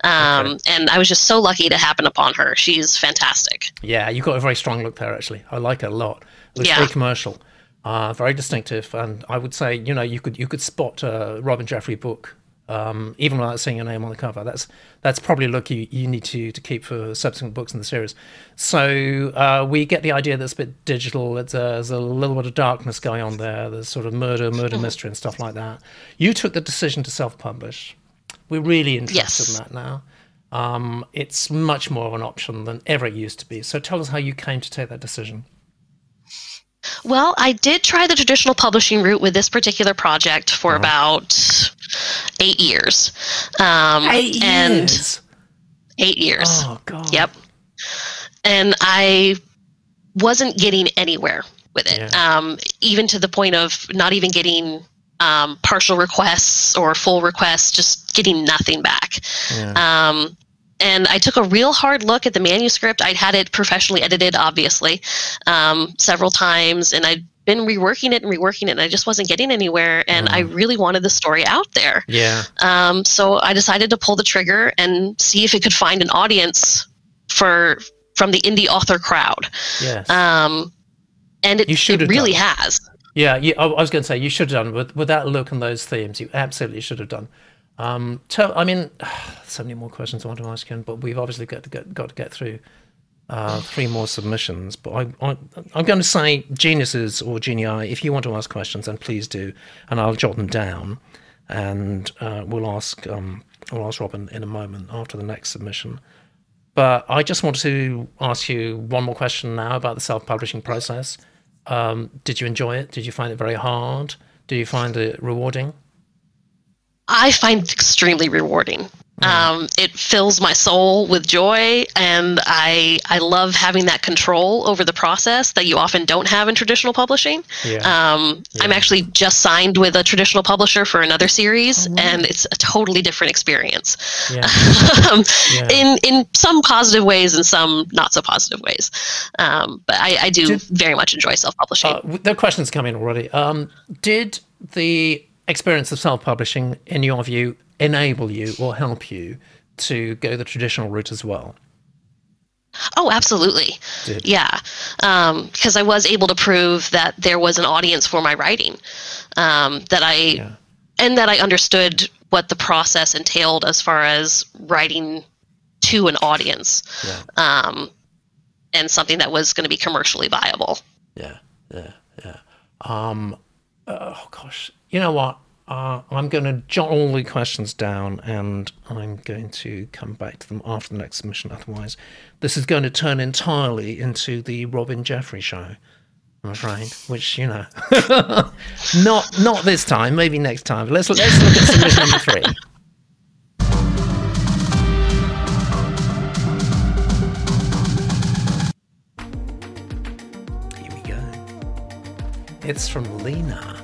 Um, okay. And I was just so lucky to happen upon her. She's fantastic. Yeah, you've got a very strong look there, actually. I like it a lot. It's yeah. very commercial uh, very distinctive. And I would say, you know, you could you could spot a Robin Jeffrey book um, even without seeing your name on the cover. That's that's probably a look you, you need to to keep for subsequent books in the series. So uh, we get the idea that it's a bit digital. It's a, there's a little bit of darkness going on there. There's sort of murder, murder mystery, and stuff like that. You took the decision to self-publish. We're really interested yes. in that now. Um, it's much more of an option than ever it used to be. So tell us how you came to take that decision. Well, I did try the traditional publishing route with this particular project for Uh-huh. about eight years. Um, Eight and years. eight years. Oh God. Yep. And I wasn't getting anywhere with it, Yeah. um, even to the point of not even getting um, partial requests or full requests, just getting nothing back. Yeah. Um, and I took a real hard look at the manuscript. I'd had it professionally edited, obviously, um, several times, and I'd been reworking it and reworking it, and I just wasn't getting anywhere. And I really wanted the story out there. yeah. Um, so I decided to pull the trigger and see if it could find an audience for from the indie author crowd. Yes. Um, and it, it really done. has. Yeah, you, I I was going to say you should have done with with that look and those themes. You absolutely should have done. Um, tell, I mean, (sighs) so many more questions I want to ask you, but we've obviously got to get got to get through uh, three more submissions. But I, I'm going to say geniuses or genii. If you want to ask questions, then please do, and I'll jot them down, and uh, we'll ask um, we'll ask Robin in a moment after the next submission. But I just want to ask you one more question now about the self-publishing process. Um, did you enjoy it? Did you find it very hard? Do you find it rewarding? I find it extremely rewarding. Um, it fills my soul with joy, and I I love having that control over the process that you often don't have in traditional publishing. Yeah. Um, I'm actually just signed with a traditional publisher for another series, and it's a totally different experience. Yeah. (laughs) um, Yeah. in in some positive ways and some not so positive ways. Um, but I, I do Did- very much enjoy self publishing. Uh, are questions coming already. Um, did the experience of self-publishing, in your view, enable you or help you to go the traditional route as well? oh, absolutely. Did. Yeah, because I was able to prove that there was an audience for my writing, um, that I Yeah. and that I understood what the process entailed as far as writing to an audience, Yeah. um, and something that was going to be commercially viable. Yeah, yeah, yeah. Um, oh gosh, you know what? Uh, I'm going to jot all the questions down, and I'm going to come back to them after the next submission. Otherwise, this is going to turn entirely into the Robin Jeffrey show. I'm afraid, which you know, (laughs) not not this time. Maybe next time. Let's let's look at submission number three. (laughs) Here we go. It's from Lena.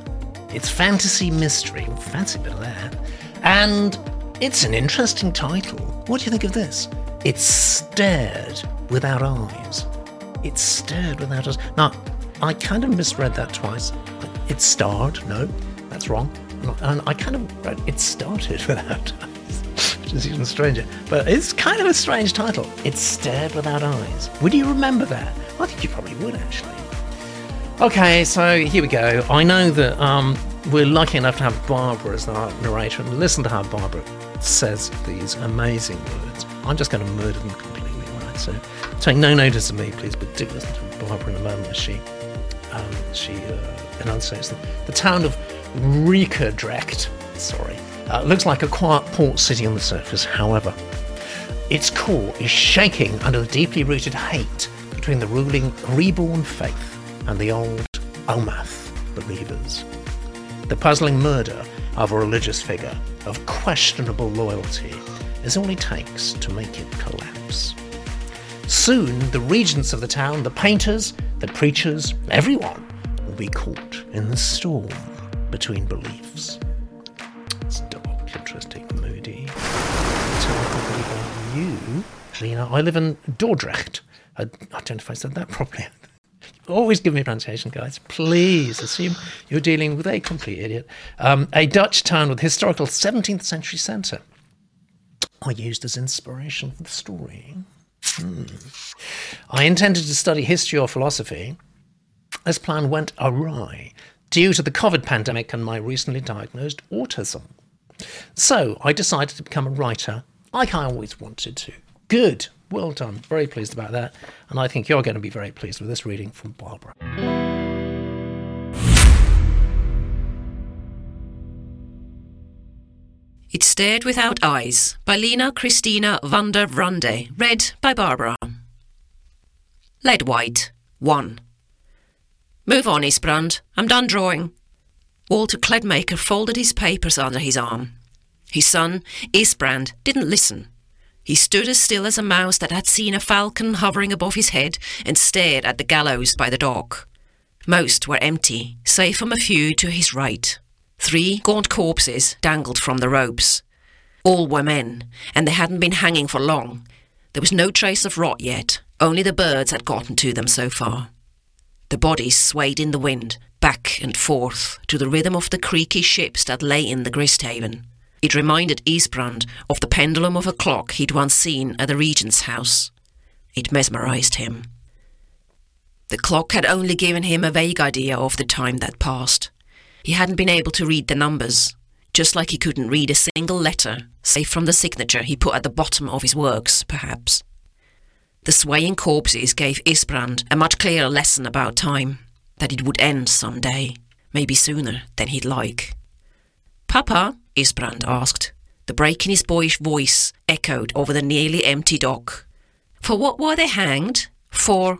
It's fantasy mystery. Fancy bit of that. And it's an interesting title. What do you think of this? It's stared without eyes. It's stared without eyes. Now, I kind of misread that twice. It's starred. No, that's wrong. And I kind of read it started (laughs) without eyes, which is even stranger. But it's kind of a strange title. It's stared without eyes. Would you remember that? I think you probably would actually. Okay, so here we go. I know that um, we're lucky enough to have Barbara as our narrator, and listen to how Barbara says these amazing words. I'm just going to murder them completely, right? So take no notice of me, please, but do listen to Barbara in a moment as she um, she uh, enunciates them. The town of Rikerdrecht, sorry, uh, looks like a quiet port city on the surface. However, its core is shaking under the deeply rooted hate between the ruling reborn faith and the old Omath believers. The puzzling murder of a religious figure of questionable loyalty is all it takes to make it collapse. Soon, the regents of the town, the painters, the preachers, everyone will be caught in the storm between beliefs. It's dark, interesting, moody. You, Lena. I live in Dordrecht. I don't know if I said that (laughs) properly. Always give me pronunciation, guys. Please assume you're dealing with a complete idiot. Um, a Dutch town with historical 17th century centre. I used as inspiration for the story. Hmm. I intended to study history or philosophy. This plan went awry due to the COVID pandemic and my recently diagnosed autism. So I decided to become a writer like I always wanted to. Good. Well done. Very pleased about that. And I think you're going to be very pleased with this reading from Barbara. It Stared Without Eyes by Lena Christina van der Vrande, read by Barbara. Lead White 1. Move on, Isbrand. I'm done drawing. Walter Cledmaker folded his papers under his arm. His son, Isbrand, didn't listen. He stood as still as a mouse that had seen a falcon hovering above his head and stared at the gallows by the dock. Most were empty, save from a few to his right. Three gaunt corpses dangled from the ropes. All were men, and they hadn't been hanging for long. There was no trace of rot yet, only the birds had gotten to them so far. The bodies swayed in the wind, back and forth, to the rhythm of the creaky ships that lay in the Gristhaven. It reminded Isbrand of the pendulum of a clock he'd once seen at the Regent's house. It mesmerized him. The clock had only given him a vague idea of the time that passed. He hadn't been able to read the numbers, just like he couldn't read a single letter, save from the signature he put at the bottom of his works, perhaps. The swaying corpses gave Isbrand a much clearer lesson about time, that it would end some day, maybe sooner than he'd like. Papa, Isbrand asked. The break in his boyish voice echoed over the nearly empty dock. For what were they hanged? For.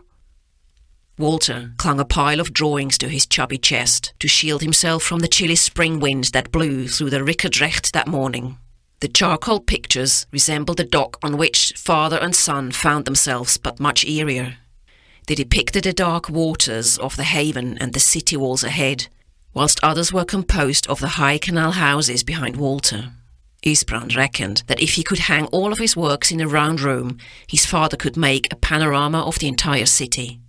Walter clung a pile of drawings to his chubby chest to shield himself from the chilly spring wind that blew through the Ricardrecht that morning. The charcoal pictures resembled the dock on which father and son found themselves, but much eerier. They depicted the dark waters of the haven and the city walls ahead, whilst others were composed of the high canal houses behind Walter. Isbrand reckoned that if he could hang all of his works in a round room, his father could make a panorama of the entire city.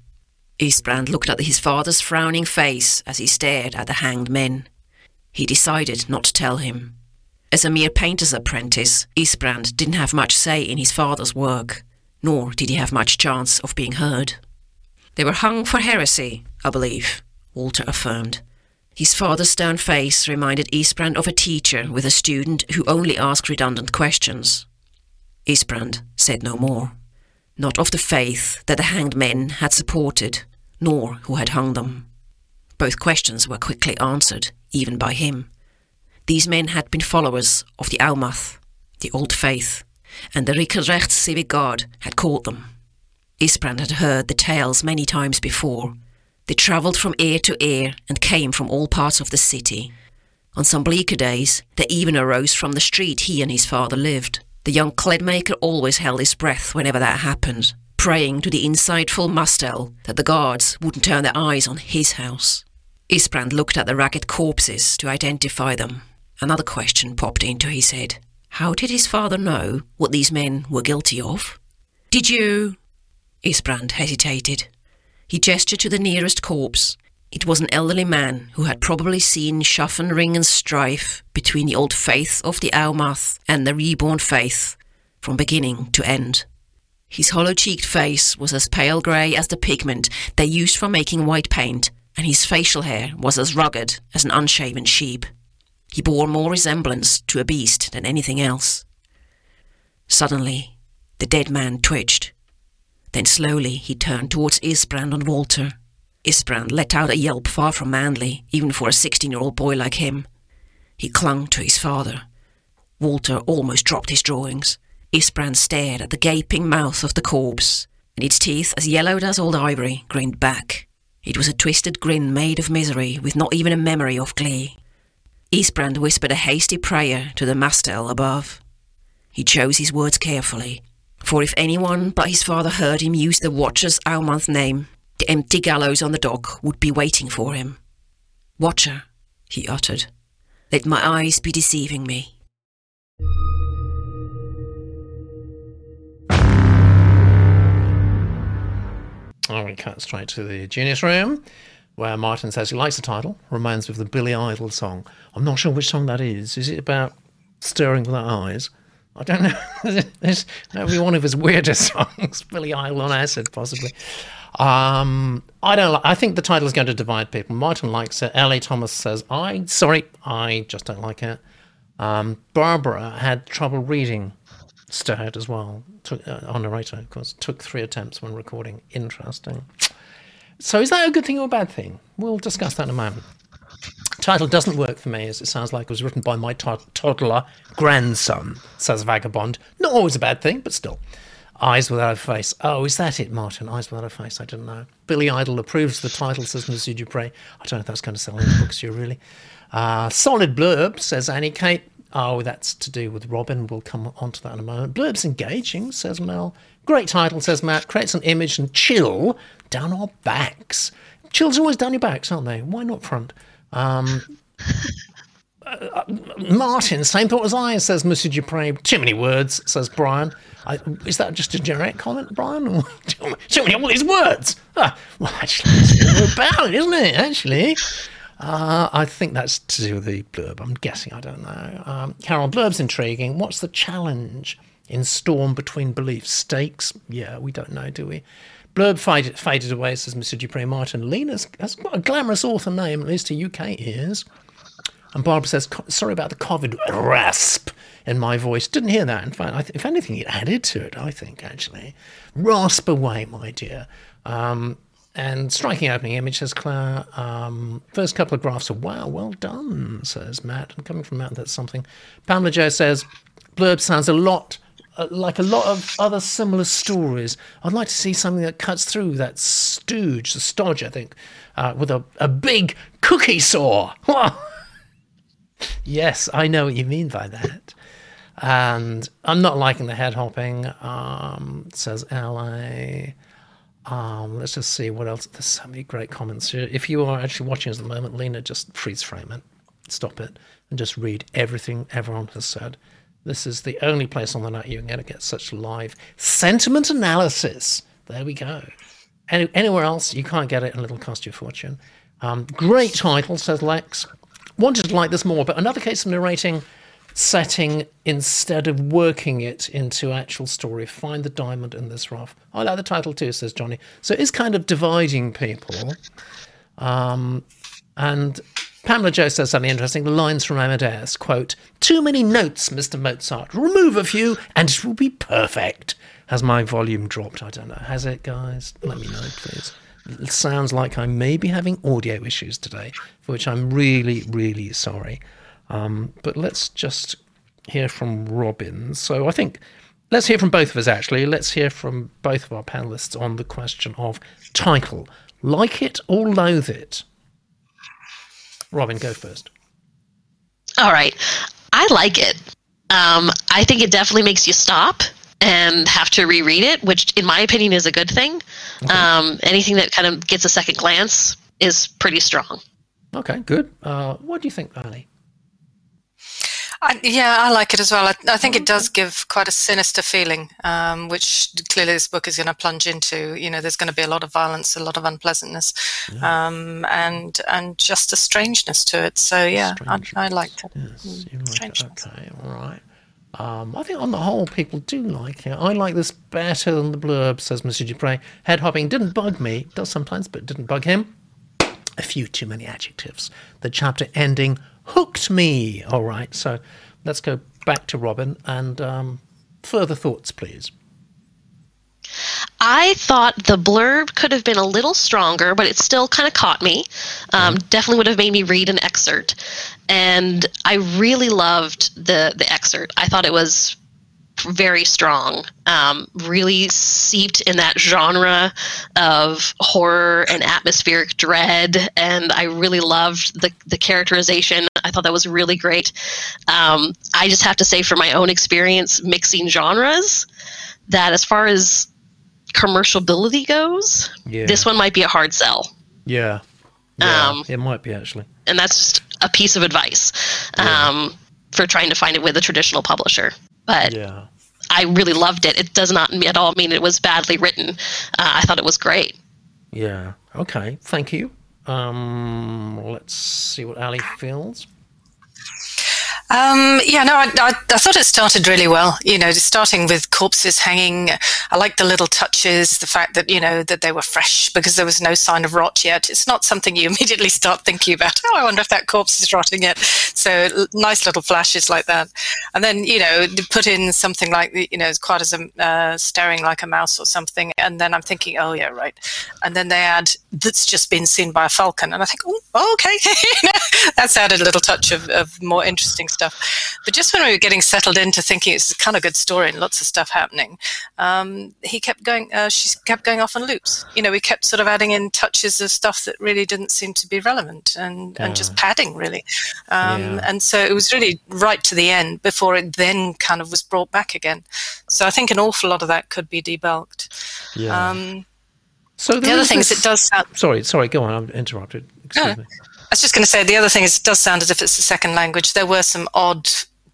Isbrand looked at his father's frowning face as he stared at the hanged men. He decided not to tell him. As a mere painter's apprentice, Isbrand didn't have much say in his father's work, nor did he have much chance of being heard. They were hung for heresy, I believe, Walter affirmed. His father's stern face reminded Isbrand of a teacher with a student who only asked redundant questions. Isbrand said no more. Not of the faith that the hanged men had supported, nor who had hung them. Both questions were quickly answered, even by him. These men had been followers of the Almath, the Old Faith, and the Ricardrecht Civic Guard had caught them. Isbrand had heard the tales many times before, they travelled from ear to ear and came from all parts of the city. On some bleaker days, they even arose from the street he and his father lived. The young cledmaker always held his breath whenever that happened, praying to the insightful Mustel that the guards wouldn't turn their eyes on his house. Isbrand looked at the ragged corpses to identify them. Another question popped into his head. How did his father know what these men were guilty of? Did you? Isbrand hesitated. He gestured to the nearest corpse. It was an elderly man who had probably seen Schaffen ring and strife between the old faith of the Almath and the reborn faith from beginning to end. His hollow cheeked face was as pale grey as the pigment they used for making white paint, and his facial hair was as rugged as an unshaven sheep. He bore more resemblance to a beast than anything else. Suddenly, the dead man twitched. Then slowly he turned towards Isbrand and Walter. Isbrand let out a yelp far from manly, even for a sixteen year old boy like him. He clung to his father. Walter almost dropped his drawings. Isbrand stared at the gaping mouth of the corpse, and its teeth, as yellowed as old ivory, grinned back. It was a twisted grin made of misery, with not even a memory of glee. Isbrand whispered a hasty prayer to the mastel above. He chose his words carefully, for if anyone but his father heard him use the Watcher's Almath name, the empty gallows on the dock would be waiting for him. Watcher, he uttered, let my eyes be deceiving me. Oh, we cut straight to the Genius Room, where Martin says he likes the title, reminds me of the Billy Idol song. I'm not sure which song that is. Is it about stirring with our eyes? I don't know. (laughs) that would be one of his weirdest (laughs) songs, Billy Idol on acid, possibly. Um, I don't. I think the title is going to divide people. Martin likes it. Ellie Thomas says, "I sorry, I just don't like it." Um, Barbara had trouble reading Stirred as well. Took, uh, narrator, of course, took three attempts when recording. Interesting. So, is that a good thing or a bad thing? We'll discuss that in a moment. Title doesn't work for me as it sounds like it was written by my toddler grandson, says Vagabond. Not always a bad thing, but still. Eyes Without a Face. Oh, is that it, Martin? Eyes Without a Face. I didn't know. Billy Idol approves the title, says Monsieur Dupre. I don't know if that's going to sell any books you, really. Uh, solid blurb, says Annie Kate. Oh, that's to do with Robin. We'll come on to that in a moment. Blurb's engaging, says Mel. Great title, says Matt. Creates an image and chill down our backs. Chills always down your backs, aren't they? Why not front? Um, uh, Martin, same thought as I, says Monsieur Dupre. Too many words, says Brian. I, is that just a generic comment, Brian? (laughs) too many all these words. Ah, well, actually, it's about it, isn't it? Actually. Uh, I think that's to do with the blurb. I'm guessing. I don't know. Um, Carol, blurb's intriguing. What's the challenge in Storm Between Beliefs? Stakes? Yeah, we don't know, do we? Blurb faded, away, says Mr. Dupre Martin. Lena's has got a glamorous author name, at least to UK ears. And Barbara says, sorry about the COVID rasp in my voice. Didn't hear that. In fact, if anything, it added to it, I think, actually. Rasp away, my dear. Um, and striking opening image, says Claire. Um, first couple of graphs are wow, well done, says Matt. And coming from Matt, that's something. Pamela Joe says, blurb sounds a lot uh, like a lot of other similar stories. I'd like to see something that cuts through that stooge, the stodge, I think, uh, with a, a big cookie saw. (laughs) yes, I know what you mean by that. And I'm not liking the head hopping, um, says LA. Um, let's just see what else. There's so many great comments here. If you are actually watching us at the moment, Lena, just freeze frame it, stop it, and just read everything everyone has said. This is the only place on the net you're going to get such live sentiment analysis. There we go. Any, anywhere else, you can't get it, and it'll cost you a fortune. Um, great title, says Lex. Wanted to like this more, but another case of narrating setting instead of working it into actual story. Find the diamond in this rough. I like the title too, says Johnny. So it's kind of dividing people. Um, and Pamela Joe says something interesting. The lines from Amadeus quote, Too many notes, Mr. Mozart. Remove a few and it will be perfect. Has my volume dropped? I don't know. Has it, guys? Let me know, please. It sounds like I may be having audio issues today, for which I'm really, really sorry. Um, but let's just hear from Robin. So I think let's hear from both of us actually. Let's hear from both of our panelists on the question of title. Like it or loathe it? Robin, go first. All right. I like it. Um, I think it definitely makes you stop and have to reread it, which, in my opinion, is a good thing. Okay. Um, anything that kind of gets a second glance is pretty strong. Okay, good. Uh, what do you think, Annie? I, yeah, I like it as well. I, I, think it does give quite a sinister feeling, um, which clearly this book is going to plunge into. You know, there's going to be a lot of violence, a lot of unpleasantness, yeah. um, and and just a strangeness to it. So yeah, I, I, liked it. Yes, mm, Okay, all right. Um, I think on the whole, people do like it. I like this better than the blurb, says Monsieur Dupre. Head hopping didn't bug me, does sometimes, but didn't bug him. A few too many adjectives. The chapter ending hooked me. All right, so let's go back to Robin and um, further thoughts, please. I thought the blurb could have been a little stronger, but it still kind of caught me. Um, mm. Definitely would have made me read an excerpt, and I really loved the the excerpt. I thought it was very strong, um, really seeped in that genre of horror and atmospheric dread. And I really loved the, the characterization. I thought that was really great. Um, I just have to say, from my own experience mixing genres, that as far as commercialability goes, yeah. this one might be a hard sell. Yeah. yeah um, it might be actually. And that's just a piece of advice yeah. um, for trying to find it with a traditional publisher. But yeah. I really loved it. It does not at all mean it was badly written. Uh, I thought it was great. Yeah. Okay. Thank you. Um, let's see what Ali feels. Um, yeah, no, I, I, I, thought it started really well. You know, starting with corpses hanging. I like the little touches, the fact that, you know, that they were fresh because there was no sign of rot yet. It's not something you (laughs) immediately start thinking about. Oh, I wonder if that corpse is rotting yet. So nice little flashes like that. And then, you know, put in something like, you know, quite as a, uh, staring like a mouse or something. And then I'm thinking, oh, yeah, right. And then they add, that's just been seen by a falcon. And I think, oh, okay. (laughs) that's added a little touch of, of more interesting stuff. But just when we were getting settled into thinking it's a kind of good story and lots of stuff happening, um, he kept going. Uh, she kept going off on loops. You know, we kept sort of adding in touches of stuff that really didn't seem to be relevant and, and just padding really. Um, Yeah. And so it was really right to the end before it then kind of was brought back again. So I think an awful lot of that could be debulked. Yeah. Um, so the other thing is it does sound. Sorry, sorry. Go on. I'm interrupted. Excuse No. me. I was just going to say the other thing is it does sound as if it's a second language. There were some odd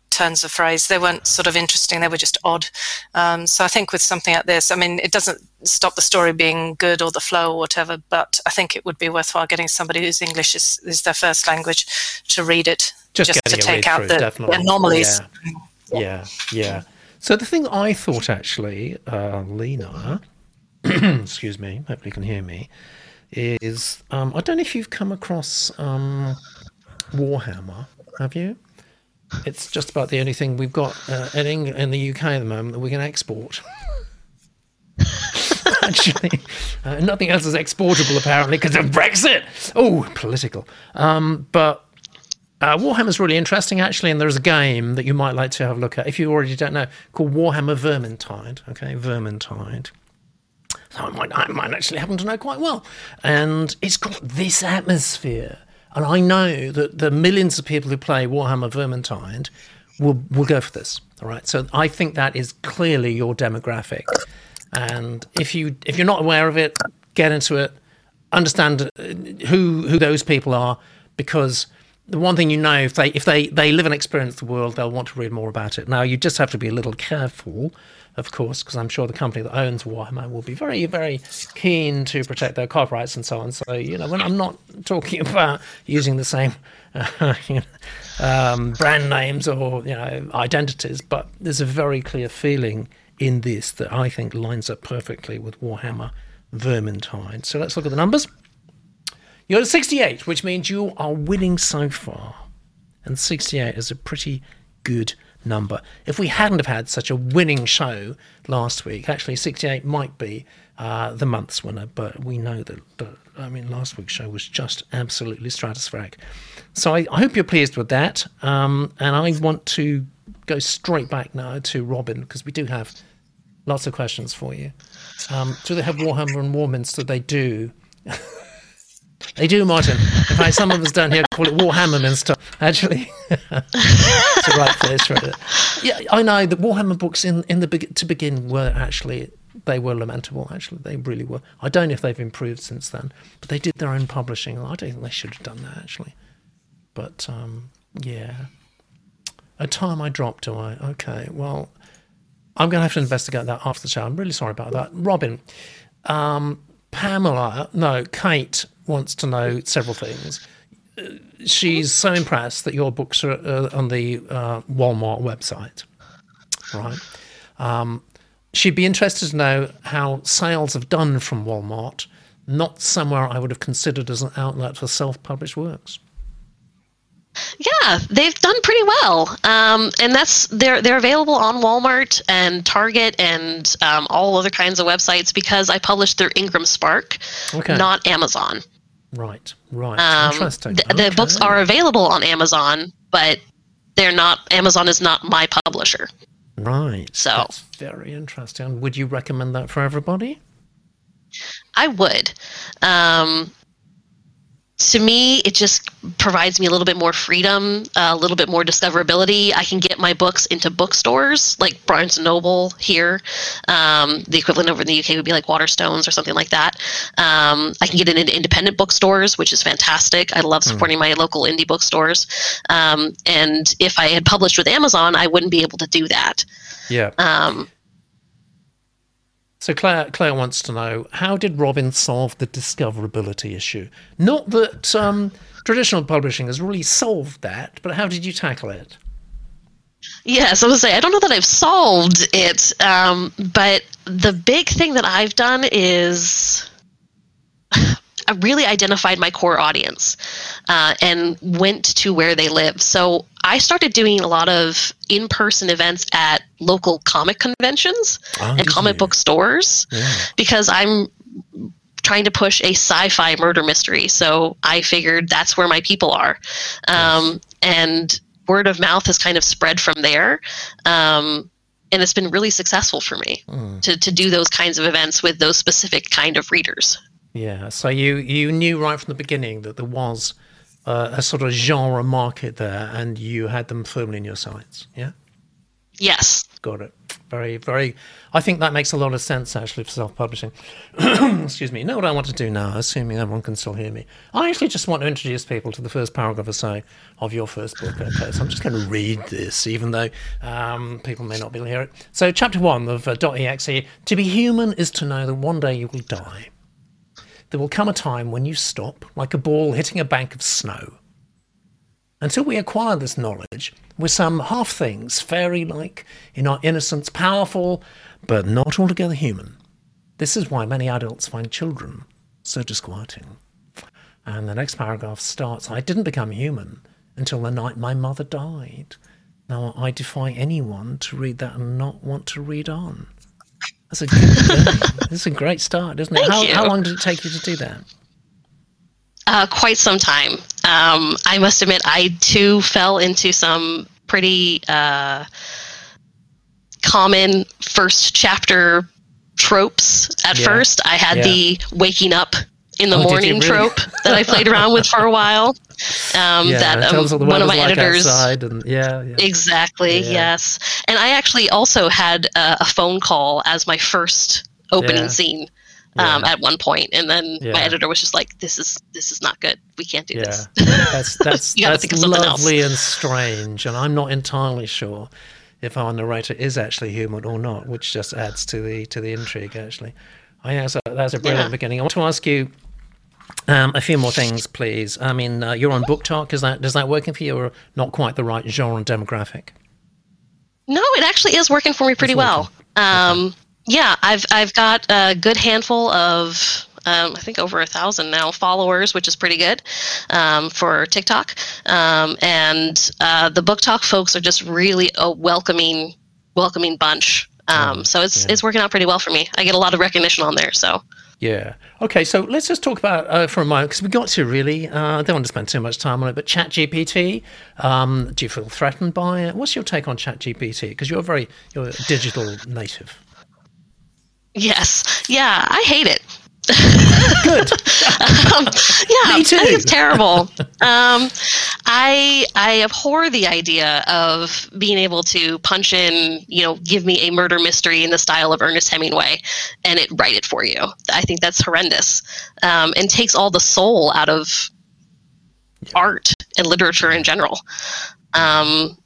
turns of phrase. They weren't sort of interesting. They were just odd. Um, so I think with something like this, I mean, it doesn't stop the story being good or the flow or whatever. But I think it would be worthwhile getting somebody whose English is, is their first language to read it, Just to take out through, the, the definitely. anomalies. Yeah, yeah. So the thing I thought actually, uh, Lena, (clears throat) excuse me, hopefully you can hear me, is um, I don't know if you've come across um, Warhammer. Have you? It's just about the only thing we've got uh, in, Eng- in the UK at the moment that we can export. (laughs) (laughs) Actually, uh, nothing else is exportable apparently because of Brexit. Oh, political. Um, but uh, Warhammer's really interesting, actually, and there's a game that you might like to have a look at if you already don't know, called Warhammer Vermintide. Okay, Vermintide. So I might, I might actually happen to know quite well, and it's got this atmosphere. And I know that the millions of people who play Warhammer Vermintide will will go for this. All right, so I think that is clearly your demographic, and if you if you're not aware of it, get into it. Understand uh, who who those people are. Because the one thing you know if they if they they live and experience the world they'll want to read more about it. Now you just have to be a little careful of course because i'm sure the company that owns warhammer will be very very keen to protect their copyrights and so on so you know when i'm not talking (laughs) about using the same (laughs) uh, um, brand names or you know identities but there's a very clear feeling in this that i think lines up perfectly with warhammer Vermintide. So let's look at the numbers. You're at 68, which means you are winning so far. And 68 is a pretty good number. If we hadn't have had such a winning show last week, actually 68 might be uh, the month's winner, but we know that, that, I mean, last week's show was just absolutely stratospheric. So I, I hope you're pleased with that. Um, and I want to go straight back now to Robin, because we do have lots of questions for you. Um, do they have Warhammer and Warminster? They do. (laughs) they do, Martin. In fact, some of us down here call it Warhammer and stuff. Actually, (laughs) it's the right place for it. Yeah, I know the Warhammer books in in the to begin were actually they were lamentable. Actually, they really were. I don't know if they've improved since then, but they did their own publishing. I don't think they should have done that actually. But um, yeah, a time I dropped. I? Okay, well. I'm going to have to investigate that after the show. I'm really sorry about that. Robin, um, Pamela, no, Kate wants to know several things. She's so impressed that your books are uh, on the uh, Walmart website, right? Um, she'd be interested to know how sales have done from Walmart, not somewhere I would have considered as an outlet for self published works. Yeah, they've done pretty well, um, and that's they're they're available on Walmart and Target and um, all other kinds of websites because I published through Ingram Spark, Okay. not Amazon. Right, right. Um, Interesting. th- The books are available on Amazon, but they're not. Amazon is not my publisher. Right. So- That's very interesting. Would you recommend that for everybody? I would. Um, to me, it just provides me a little bit more freedom, a little bit more discoverability. I can get my books into bookstores like Barnes and Noble here. Um, the equivalent over in the UK would be like Waterstones or something like that. Um, I can get it into independent bookstores, which is fantastic. I love supporting my local indie bookstores. Um, and if I had published with Amazon, I wouldn't be able to do that. Yeah. So Claire, Claire wants to know how did Robin solve the discoverability issue? Not that um, traditional publishing has really solved that, but how did you tackle it? Yes, I was say I don't know that I've solved it, um, but the big thing that I've done is really identified my core audience uh, and went to where they live. So I started doing a lot of in-person events at local comic conventions Oh, and comic book stores because I'm trying to push a sci-fi murder mystery. So I figured that's where my people are, um, and word of mouth has kind of spread from there. Um, and it's been really successful for me Mm. to, to do those kinds of events with those specific kind of readers. Yeah. So you you knew right from the beginning that there was uh, a sort of genre market there, and you had them firmly in your sights. Yeah. Yes. Got it. Very, very. I think that makes a lot of sense actually for self-publishing. (coughs) Excuse me. You know what I want to do now? Assuming everyone can still hear me, I actually just want to introduce people to the first paragraph or so of your first book. Okay, so I'm just going to read this, even though um, people may not be able to hear it. So, chapter one of uh, .exe: To be human is to know that one day you will die. There will come a time when you stop, like a ball hitting a bank of snow. Until we acquire this knowledge, we're some half things, fairy like in our innocence, powerful, but not altogether human. This is why many adults find children so disquieting. And the next paragraph starts I didn't become human until the night my mother died. Now, I defy anyone to read that and not want to read on. That's a good. (laughs) That's a great start, isn't it? How, how long did it take you to do that? Uh, quite some time. Um, I must admit, I too fell into some pretty uh, common first chapter tropes at Yeah. first. I had Yeah. the waking up in the Oh, morning really? trope that I played around with for a while. Um, that it um, tells what the one of my like editors. and yeah, yeah. Exactly. Yeah. Yes. And I actually also had a, a phone call as my first opening Yeah. scene um, at one point, and then Yeah. my editor was just like, "This is this is not good. We can't do Yeah, this." (laughs) that's that's (laughs) that's something else. lovely and strange, and I'm not entirely sure if our narrator is actually human or not, which just adds to the to the intrigue. Actually, I think that's a, that's a brilliant Yeah. beginning. I want to ask you um, a few more things, please. I mean, uh, you're on BookTok. Is that does that working for you, or not quite the right genre and demographic? No, it actually is working for me pretty well. Um, yeah, I've I've got a good handful of um, I think over a thousand now followers, which is pretty good um, for TikTok. Um, and uh, the BookTok folks are just really a welcoming welcoming bunch. Um, so it's it's working out pretty well for me. I get a lot of recognition on there. So Yeah. Okay, so let's just talk about uh, for a moment because we got to really. Uh, I don't want to spend too much time on it, but ChatGPT. Um, do you feel threatened by it? What's your take on ChatGPT? Because you're very you're a digital native. yes, yeah, I hate it. (laughs) Good. um, yeah, Me too. I think it's terrible. um, I I abhor the idea of being able to punch in, you know, give me a murder mystery in the style of Ernest Hemingway, and it write it for you. I think that's horrendous, um, and takes all the soul out of art and literature in general. Um,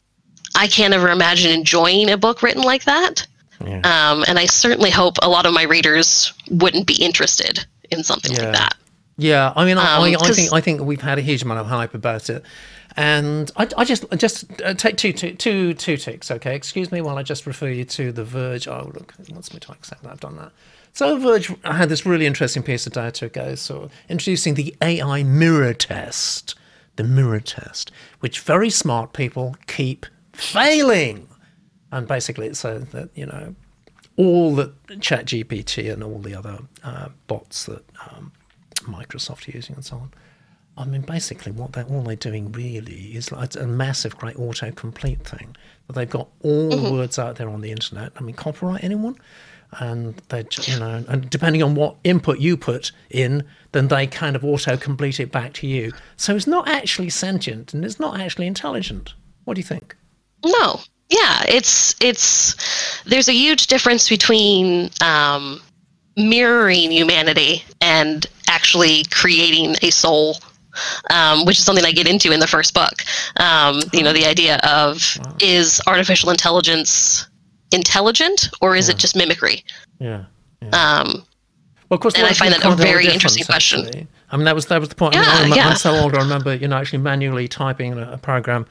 I can't ever imagine enjoying a book written like that. Yeah. Um, and I certainly hope a lot of my readers wouldn't be interested in something Yeah. like that. Yeah, I mean, I, Um, I, I think I think we've had a huge amount of hype about it, and I, I just just uh, take two, two, two, two ticks. Okay, excuse me while I just refer you to the Verge. Oh, look, it wants me to accept that I've done that. So Verge had this really interesting piece of data ago, so introducing the AI mirror test, the mirror test, which very smart people keep failing, and basically it says that you know all that ChatGPT and all the other uh, bots that um, Microsoft are using and so on. I mean, basically, what they're all they're doing really is like a massive, great autocomplete thing. That they've got all the words out there on the internet. I mean, copyright anyone, and they, you know, and depending on what input you put in, then they kind of autocomplete it back to you. So it's not actually sentient and it's not actually intelligent. What do you think? No. Yeah, it's it's there's a huge difference between um, mirroring humanity and actually creating a soul, um, which is something I get into in the first book. Um, you know, the idea of is artificial intelligence intelligent or is it just mimicry? Yeah. Um, Well, of course, And I find that a quite lot of very interesting question. actually. I mean, that was that was the point. I mean, Yeah, I'm, yeah. I'm so old. I remember, you know, actually manually typing a, a program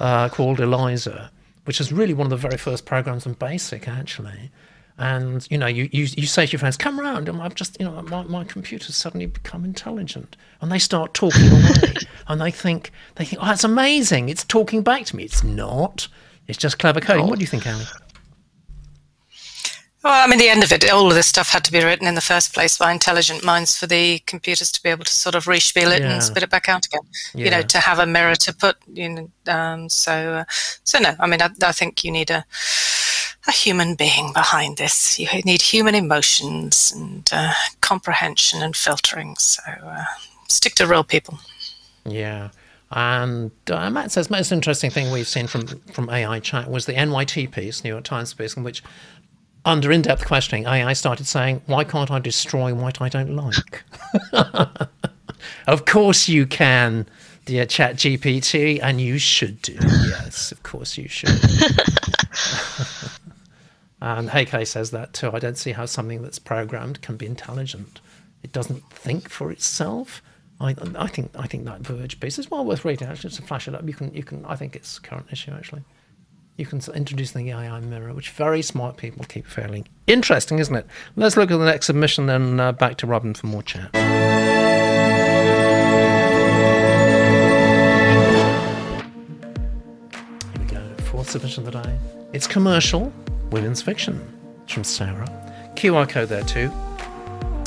uh, called Eliza, which is really one of the very first programs in BASIC, actually. And you know, you, you, you say to your friends, "Come round," and I've just, you know, my, my computer's suddenly become intelligent, and they start talking away, (laughs) and they think they think, "Oh, that's amazing! It's talking back to me." It's not. It's just clever coding. What do you think, Ali? Well, I mean, the end of it, all of this stuff had to be written in the first place by intelligent minds for the computers to be able to sort of respiel it Yeah. and spit it back out again. You know, to have a mirror to put. You know, um, so, uh, so no. I mean, I, I think you need a a human being behind this. You need human emotions and uh, comprehension and filtering. So, uh, stick to real people. Yeah. And uh, Matt says most interesting thing we've seen from from AI chat was the NYT piece, New York Times piece, in which, under in-depth questioning, I started saying, "Why can't I destroy what I don't like?" (laughs) of course you can, dear Chat GPT, and you should do. Yes, of course you should. (laughs) and Heike says that too. I don't see how something that's programmed can be intelligent. It doesn't think for itself. I, I think I think that Verge piece is well worth reading. Actually, just to flash it up, you can you can. I think it's current issue actually. You can introduce the AI mirror, which very smart people keep failing. Interesting, isn't it? Let's look at the next submission, then uh, back to Robin for more chat. Here we go. Fourth submission of the day. It's commercial women's fiction. It's from Sarah. QR code there too,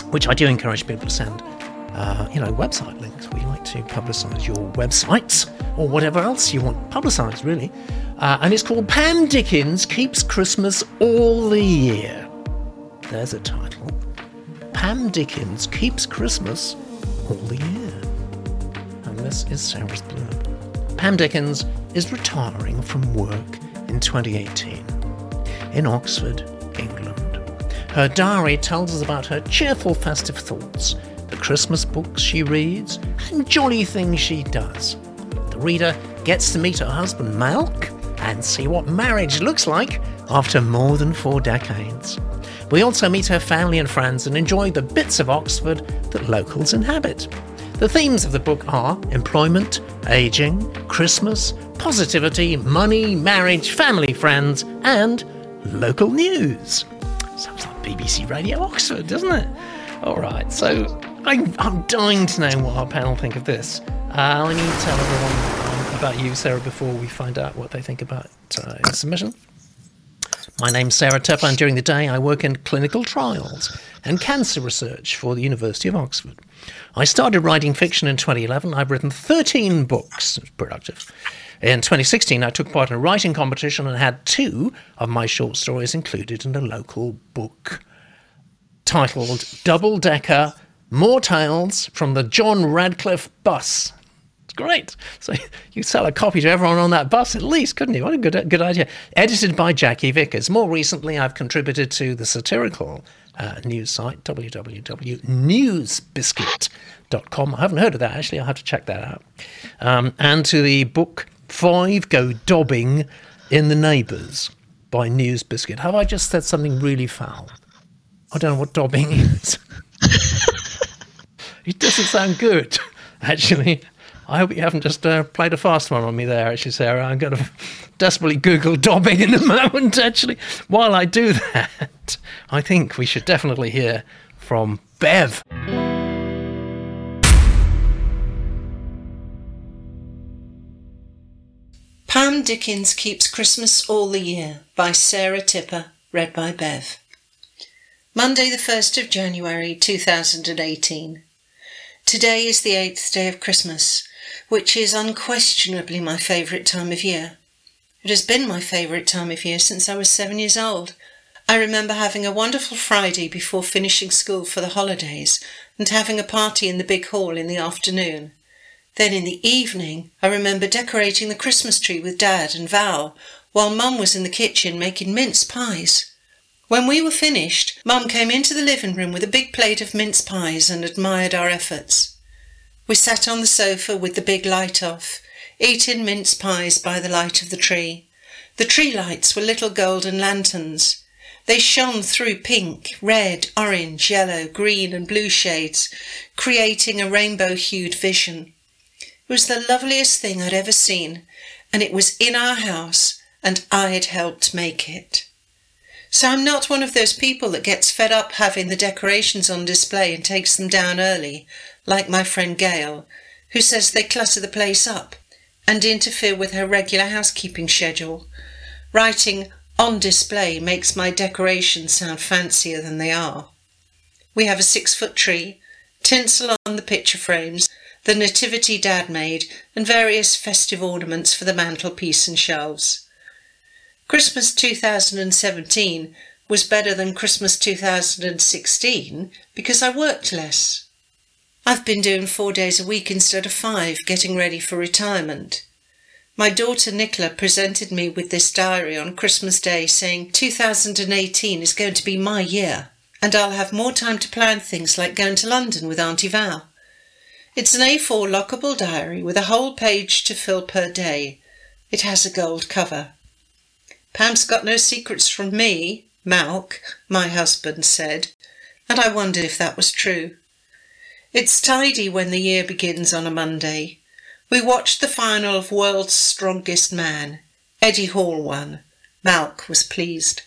which I do encourage people to send. Uh, you know, website links. We to publicise your websites or whatever else you want publicised, really. Uh, and it's called Pam Dickens Keeps Christmas All the Year. There's a title. Pam Dickens Keeps Christmas All the Year. And this is Sarah's blurb. Pam Dickens is retiring from work in 2018 in Oxford, England. Her diary tells us about her cheerful festive thoughts, Christmas books she reads, and jolly things she does. The reader gets to meet her husband Malk and see what marriage looks like after more than four decades. We also meet her family and friends and enjoy the bits of Oxford that locals inhabit. The themes of the book are employment, ageing, Christmas, positivity, money, marriage, family, friends, and local news. Sounds like BBC Radio Oxford, doesn't it? All right, so I'm, I'm dying to know what our panel think of this. Uh, let me tell everyone um, about you, Sarah, before we find out what they think about uh, your submission. My name's Sarah and during the day I work in clinical trials and cancer research for the University of Oxford. I started writing fiction in 2011. I've written 13 books, productive. In 2016, I took part in a writing competition and had two of my short stories included in a local book titled Double Decker More Tales from the John Radcliffe Bus. It's great. So (laughs) you sell a copy to everyone on that bus at least, couldn't you? What a good, good idea. Edited by Jackie Vickers. More recently, I've contributed to the satirical uh, news site, www.newsbiscuit.com. I haven't heard of that, actually. I'll have to check that out. Um, and to the book Five Go Dobbing in the Neighbours by News Biscuit. Have I just said something really foul? I don't know what dobbing is. (laughs) it doesn't sound good, (laughs) actually. I hope you haven't just uh, played a fast one on me there, actually, Sarah. I'm going (laughs) to desperately Google dobbing in a (laughs) moment, actually. While I do that, I think we should definitely hear from Bev. Pam Dickens Keeps Christmas All the Year by Sarah Tipper, read by Bev. Monday, the 1st of January 2018. Today is the eighth day of Christmas, which is unquestionably my favourite time of year. It has been my favourite time of year since I was seven years old. I remember having a wonderful Friday before finishing school for the holidays and having a party in the big hall in the afternoon. Then in the evening, I remember decorating the Christmas tree with Dad and Val, while Mum was in the kitchen making mince pies. When we were finished, Mum came into the living room with a big plate of mince pies and admired our efforts. We sat on the sofa with the big light off, eating mince pies by the light of the tree. The tree lights were little golden lanterns. They shone through pink, red, orange, yellow, green, and blue shades, creating a rainbow hued vision. It was the loveliest thing I'd ever seen, and it was in our house, and I'd helped make it. So I'm not one of those people that gets fed up having the decorations on display and takes them down early, like my friend Gail, who says they clutter the place up and interfere with her regular housekeeping schedule, writing, on display makes my decorations sound fancier than they are. We have a six foot tree, tinsel on the picture frames, the nativity Dad made, and various festive ornaments for the mantelpiece and shelves. Christmas 2017 was better than Christmas 2016 because I worked less. I've been doing four days a week instead of five, getting ready for retirement. My daughter Nicola presented me with this diary on Christmas Day saying 2018 is going to be my year and I'll have more time to plan things like going to London with Auntie Val. It's an A4 lockable diary with a whole page to fill per day. It has a gold cover. Pam's got no secrets from me, Malk, my husband said, and I wondered if that was true. It's tidy when the year begins on a Monday. We watched the final of World's Strongest Man. Eddie Hall won. Malk was pleased.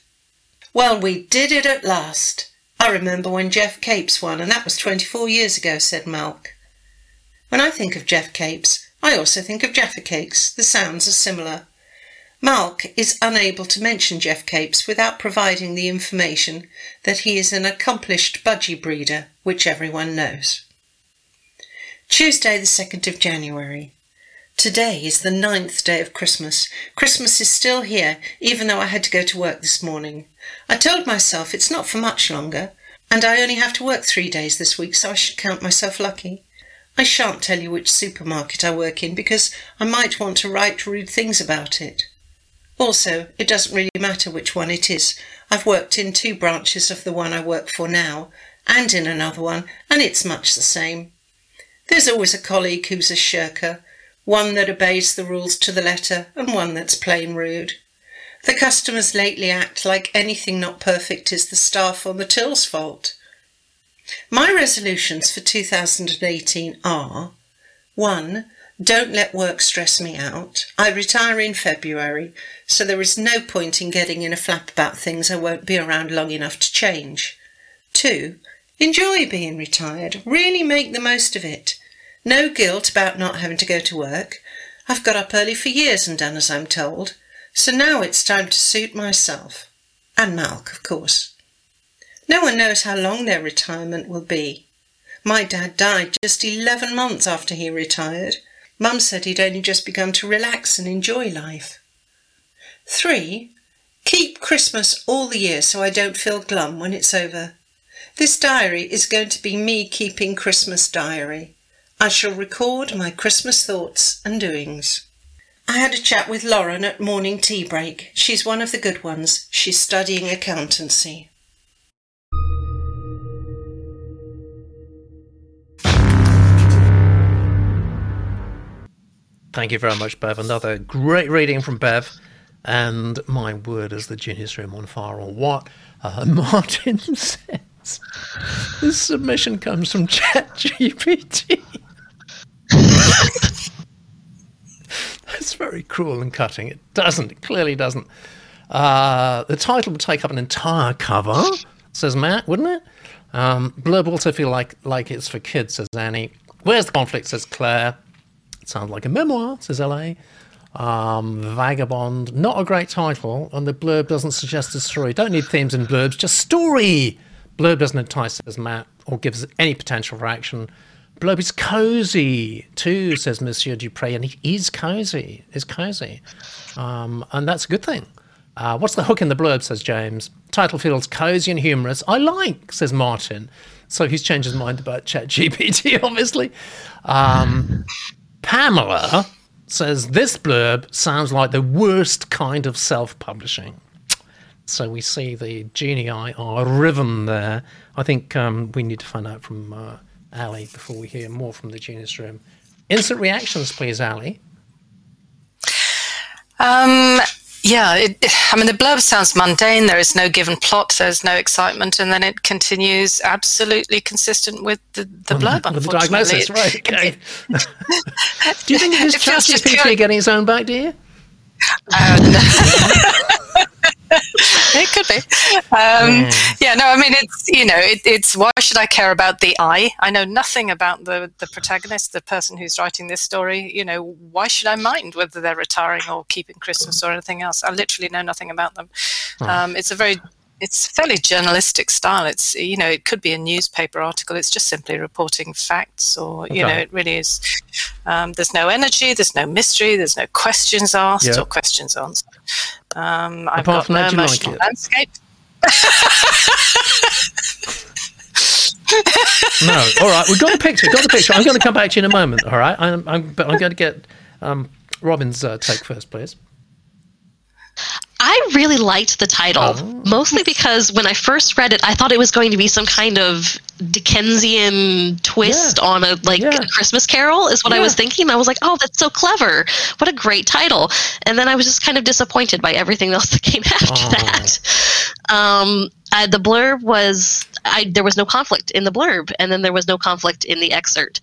Well, we did it at last. I remember when Geoff Capes won, and that was 24 years ago, said Malk. When I think of Geoff Capes, I also think of Jaffa Cakes. The sounds are similar. Malk is unable to mention Geoff Capes without providing the information that he is an accomplished budgie breeder, which everyone knows. Tuesday, the 2nd of January. Today is the ninth day of Christmas. Christmas is still here, even though I had to go to work this morning. I told myself it's not for much longer, and I only have to work three days this week, so I should count myself lucky. I shan't tell you which supermarket I work in because I might want to write rude things about it. Also, it doesn't really matter which one it is. I've worked in two branches of the one I work for now, and in another one, and it's much the same. There's always a colleague who's a shirker, one that obeys the rules to the letter, and one that's plain rude. The customers lately act like anything not perfect is the staff on the till's fault. My resolutions for 2018 are 1. Don't let work stress me out. I retire in February, so there is no point in getting in a flap about things I won't be around long enough to change. 2. Enjoy being retired. Really make the most of it. No guilt about not having to go to work. I've got up early for years and done as I'm told, so now it's time to suit myself. And Malk, of course. No one knows how long their retirement will be. My dad died just 11 months after he retired. Mum said he'd only just begun to relax and enjoy life. 3. Keep Christmas all the year so I don't feel glum when it's over. This diary is going to be me keeping Christmas diary. I shall record my Christmas thoughts and doings. I had a chat with Lauren at morning tea break. She's one of the good ones. She's studying accountancy. Thank you very much, Bev. Another great reading from Bev. And my word, is the genius room on fire or what? Uh, (laughs) Martin says this submission comes from ChatGPT. That's very cruel and cutting. It doesn't. It clearly doesn't. Uh, the title would take up an entire cover, says Matt, wouldn't it? Um, blurb also feel like like it's for kids, says Annie. Where's the conflict, says Claire. Sounds like a memoir, says LA. Um, Vagabond, not a great title, and the blurb doesn't suggest a story. Don't need themes and blurbs, just story. Blurb doesn't entice, says Matt, or gives any potential for action. Blurb is cozy too, says Monsieur Dupre, and he is cozy. Is cozy, um, and that's a good thing. Uh, what's the hook in the blurb? Says James. Title feels cozy and humorous. I like, says Martin. So he's changed his mind about ChatGPT, (laughs) obviously. Um, Pamela says this blurb sounds like the worst kind of self-publishing. So we see the genii are riven there. I think um, we need to find out from uh, Ali before we hear more from the Genius Room. Instant reactions, please, Ali. Um, yeah, it, I mean, the blurb sounds mundane. There is no given plot. There's no excitement, and then it continues absolutely consistent with the, the blurb. with the diagnosis, right? (laughs) Okay. (laughs) do you think it is (laughs) ChatGPT getting its own back? Do you? Um, (laughs) it could be. Um, yeah, no, I mean, it's, you know, it, it's why should I care about the I? I know nothing about the, the protagonist, the person who's writing this story. You know, why should I mind whether they're retiring or keeping Christmas or anything else? I literally know nothing about them. Um, it's a very it's fairly journalistic style. It's you know it could be a newspaper article. It's just simply reporting facts, or you know it really is. Um, there's no energy. There's no mystery. There's no questions asked Yeah. or questions answered. Um, I've Apart got from no that, like emotional it? landscape. (laughs) No, all right, we've got the picture. Got the picture. I'm going to come back to you in a moment. All right, I'm, I'm but I'm going to get um, Robin's uh, take first, please. I really liked the title, Oh. mostly because when I first read it, I thought it was going to be some kind of Dickensian twist Yeah. on a like Yeah. a Christmas Carol, is what I was thinking. I was like, oh, that's so clever! What a great title! And then I was just kind of disappointed by everything else that came (laughs) after Oh. that. Um, uh, the blurb was I, there was no conflict in the blurb, and then there was no conflict in the excerpt,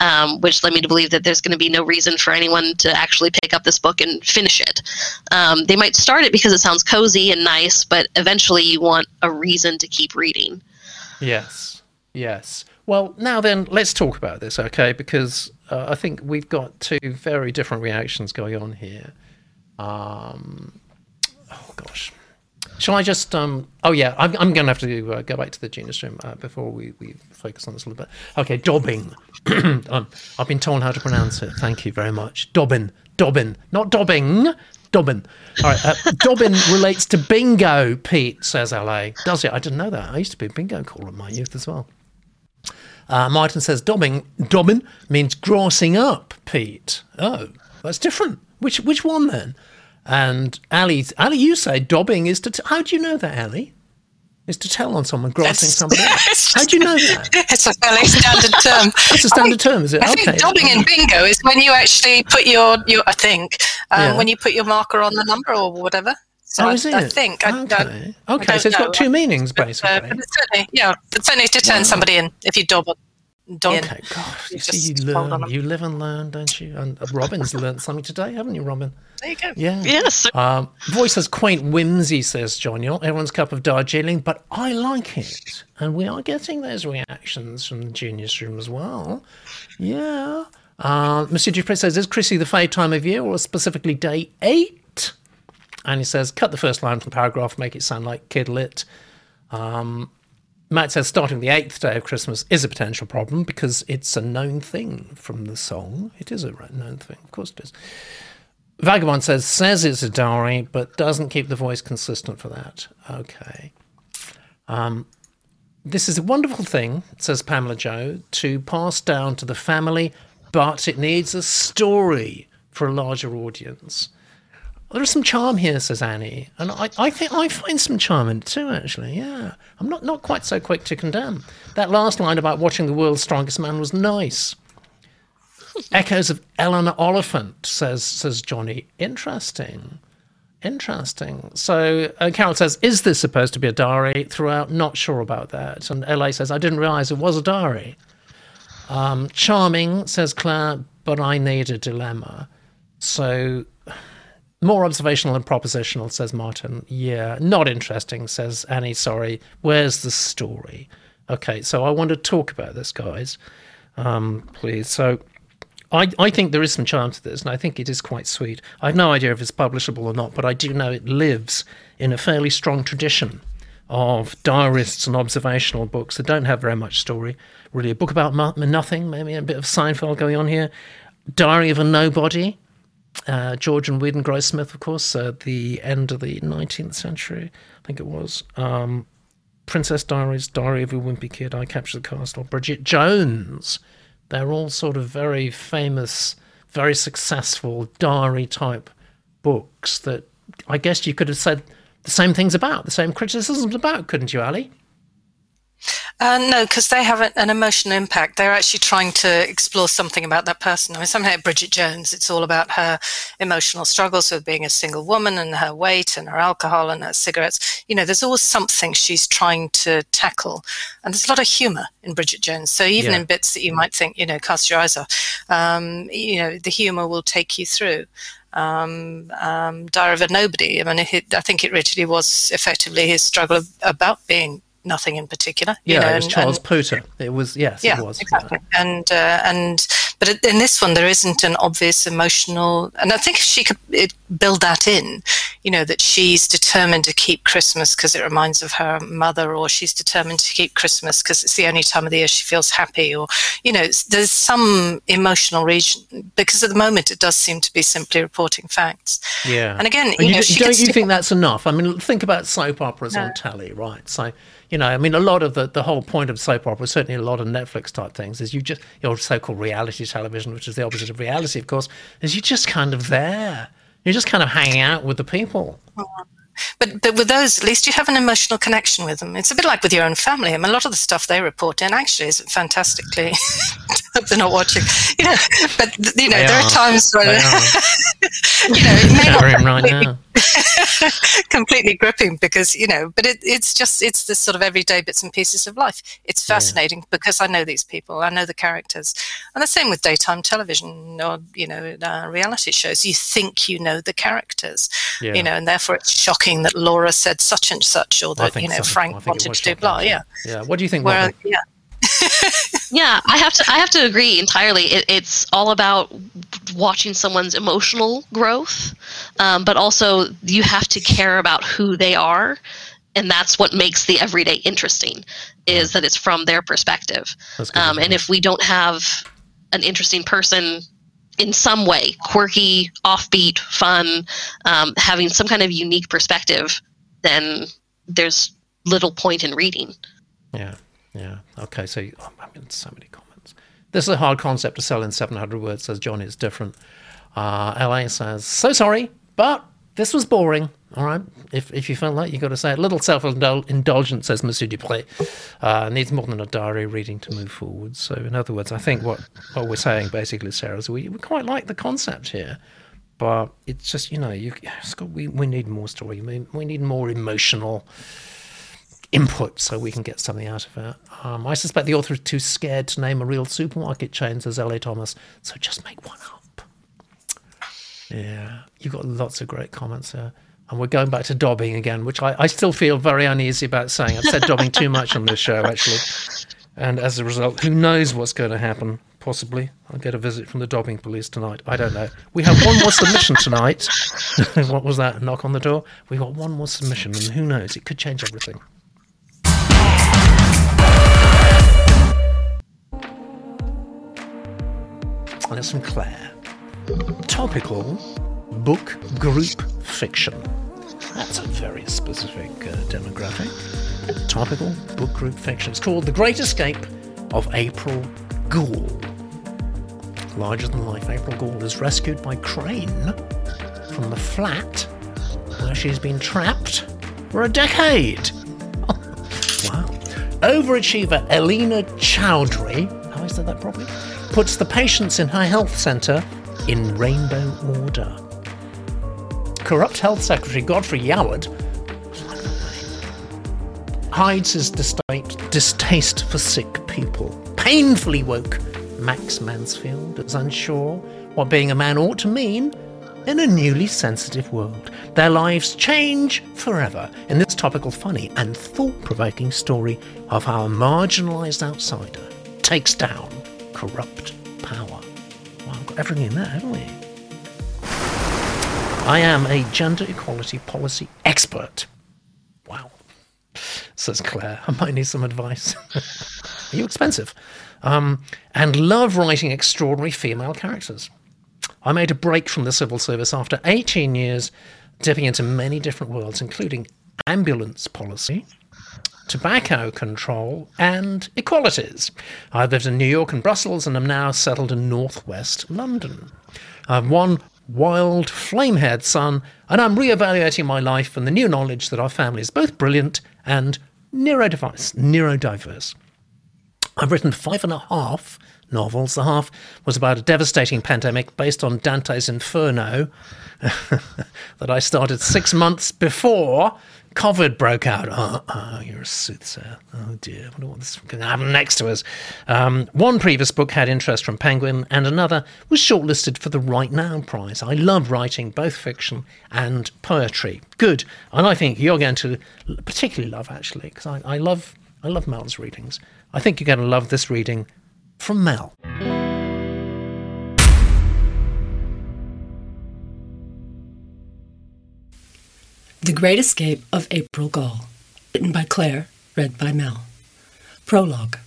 um, which led me to believe that there's going to be no reason for anyone to actually pick up this book and finish it. Um, they might start it because it sounds cozy and nice, but eventually you want a reason to keep reading. Yes, yes. Well, now then, let's talk about this, okay? Because uh, I think we've got two very different reactions going on here. Um, oh gosh, shall I just? Um, oh yeah, I'm, I'm going to have to uh, go back to the genius room uh, before we, we focus on this a little bit. Okay, Dobbing. (clears throat) um, I've been told how to pronounce it. Thank you very much. Dobbin, Dobbin, not Dobbing. Dobbin. All right. Uh, (laughs) Dobbin relates to bingo, Pete, says LA. Does it? I didn't know that. I used to be a bingo caller in my youth as well. Uh, Martin says dobbing, dobbin means grossing up, Pete. Oh, that's different. Which which one then? And Ali, Ali, you say dobbing is to. T- How do you know that, Ali? Is to tell on someone grossing somebody else. How do you know that? (laughs) It's a fairly standard term. (laughs) it's a standard term, is it? I okay. think dobbing in bingo is when you actually put your, your I think, um, Yeah. when you put your marker on the number or whatever. So Oh, I? I think. I, okay. I, I so it's got two meanings, But, uh, basically. but it's certainly, yeah, it's certainly to turn somebody in if you dob, dob in. Okay, God, you You see, you learn, you live and learn, don't you? And uh, Robin's (laughs) learned something today, haven't you, Robin? There you go. Yeah. Yes. Um, voice has quaint whimsy, says John. You're everyone's cup of Darjeeling, but I like it. And we are getting those reactions from the Genius Room as well. Yeah. Uh, Monsieur Dupre says, Is Chrissy the fave time of year or specifically day eight? And he says, Cut the first line from the paragraph, make it sound like kid lit. Um, Matt says, Starting the eighth day of Christmas is a potential problem because it's a known thing from the song. It is a known thing, of course it is. Vagabond says says it's a dowry, but doesn't keep the voice consistent for that. Okay. Um, this is a wonderful thing, says Pamela Joe, to pass down to the family, but it needs a story for a larger audience. There is some charm here, says Annie, and I, I think I find some charm in it too. Actually, yeah, I'm not not quite so quick to condemn. That last line about watching the world's strongest man was nice. Echoes of Eleanor Oliphant, says says Johnny. Interesting. Interesting. So uh, Carol says, "Is this supposed to be a diary?" Throughout, not sure about that. And La says, "I didn't realise it was a diary." Um, charming, says Claire, but I need a dilemma. So more observational and propositional, says Martin. Yeah, not interesting, says Annie. Sorry. Where's the story? Okay, so I want to talk about this, guys. Um, please. So I, I think there is some charm to this, and I think it is quite sweet. I have no idea if it's publishable or not, but I do know it lives in a fairly strong tradition of diarists and observational books that don't have very much story. Really, a book about nothing, maybe a bit of Seinfeld going on here. Diary of a Nobody, uh, George and Weedon Grossmith, of course, uh, the end of the 19th century, I think it was. Um, Princess Diaries, Diary of a Wimpy Kid, I Captured the Castle, Bridget Jones. They're all sort of very famous, very successful diary type books that I guess you could have said the same things about, the same criticisms about, couldn't you, Ali? Uh, no, because they have an, an emotional impact. They're actually trying to explore something about that person. I mean, something like Bridget Jones, it's all about her emotional struggles with being a single woman and her weight and her alcohol and her cigarettes. You know, there's always something she's trying to tackle. And there's a lot of humor in Bridget Jones. So even Yeah. in bits that you might think, you know, cast your eyes off, um, you know, the humor will take you through. um, um, Diary of a Nobody. I mean, it, I think it really was effectively his struggle about being nothing in particular. Yeah, know, it was and- Charles and- Pooter. It was yes, yeah, it was. exactly. And uh, and but in this one, there isn't an obvious emotional, and I think if she could it, build that in, you know, that she's determined to keep Christmas because it reminds of her mother, or she's determined to keep Christmas because it's the only time of the year she feels happy, or you know, there's some emotional region because at the moment it does seem to be simply reporting facts. Yeah. And again, you you know, don't you think that's enough? I mean, think about soap operas on telly, right? So, you know, I mean, a lot of the, the whole point of soap opera, certainly a lot of Netflix type things, is you just, your so called reality television, which is the opposite of reality, of course, is you're just kind of there. You're just kind of hanging out with the people. But but with those, at least you have an emotional connection with them. It's a bit like with your own family. I mean, a lot of the stuff they report in actually isn't fantastically. (laughs) they're not watching, you know. But you know, They there are. are times when (laughs) you know it may not right now. (laughs) completely gripping because you know but it, it's just it's the sort of everyday bits and pieces of life it's fascinating because i know these people i know the characters and the same with daytime television or you know uh, reality shows you think you know the characters Yeah. you know and therefore it's shocking that laura said such and such or that you know so. Frank wanted to do blah yeah Yeah. What do you think, where yeah (laughs) Yeah, I have to. I have to agree entirely. It, it's all about watching someone's emotional growth, um, but also you have to care about who they are, and that's what makes the everyday interesting. Is that it's from their perspective, um, and if we don't have an interesting person in some way, quirky, offbeat, fun, um, having some kind of unique perspective, then there's little point in reading. Yeah, yeah. Okay, so oh, I mean, so many comments. This is a hard concept to sell in 700 words, says John. It's different. Uh, LA says, so sorry, but this was boring. All right. If, if you felt like you've got to say it. Little self indulgence, says Monsieur Dupré. Uh, needs more than a diary reading to move forward. So, in other words, I think what, what we're saying basically, Sarah, is we, we quite like the concept here. But it's just, you know, you, we, we need more story. We, we need more emotional input so we can get something out of it. Um, I suspect the author is too scared to name a real supermarket chain, says L.A. Thomas, so just make one up. Yeah, you've got lots of great comments there. And we're going back to dobbing again, which I, I still feel very uneasy about saying. I've said dobbing too much on this show, actually. And as a result, who knows what's going to happen? Possibly. I'll get a visit from the dobbing police tonight. I don't know. We have one more submission tonight. (laughs) what was that? A knock on the door? We've got one more submission, and who knows? It could change everything. And it's from Claire. Topical book group fiction. That's a very specific uh, demographic. Topical book group fiction. It's called The Great Escape of April Gould. Larger than life, April Gould is rescued by Crane from the flat where she's been trapped for a decade. (laughs) wow. Overachiever Elena Chowdhury, have I said that properly? Puts the patients in her health centre in rainbow order. Corrupt Health Secretary Godfrey Yoward hides his distaste, distaste for sick people. Painfully woke Max Mansfield is unsure what being a man ought to mean in a newly sensitive world. Their lives change forever in this topical, funny, and thought provoking story of how a marginalised outsider takes down corrupt power. Wow, we've got everything in there, haven't we? I am a gender equality policy expert. Wow, says Claire. I might need some advice. Are (laughs) you expensive? Um, and love writing extraordinary female characters. I made a break from the civil service after 18 years, dipping into many different worlds, including ambulance policy, tobacco control, and equalities. I've lived in New York and Brussels and am now settled in northwest London. I've one wild, flame haired son, and I'm re evaluating my life and the new knowledge that our family is both brilliant and neurodiverse. neurodiverse. I've written five and a half novels. The half was about a devastating pandemic based on Dante's Inferno (laughs) that I started six months before COVID broke out. Oh, oh, you're a soothsayer. Oh dear, I wonder what this is going to happen next to us. Um, one previous book had interest from Penguin, and another was shortlisted for the Right Now Prize. I love writing both fiction and poetry. Good, and I think you're going to particularly love actually because I, I love I love Mel's readings. I think you're going to love this reading from Mel. The Great Escape of April Gall, written by Claire, read by Mel. Prologue.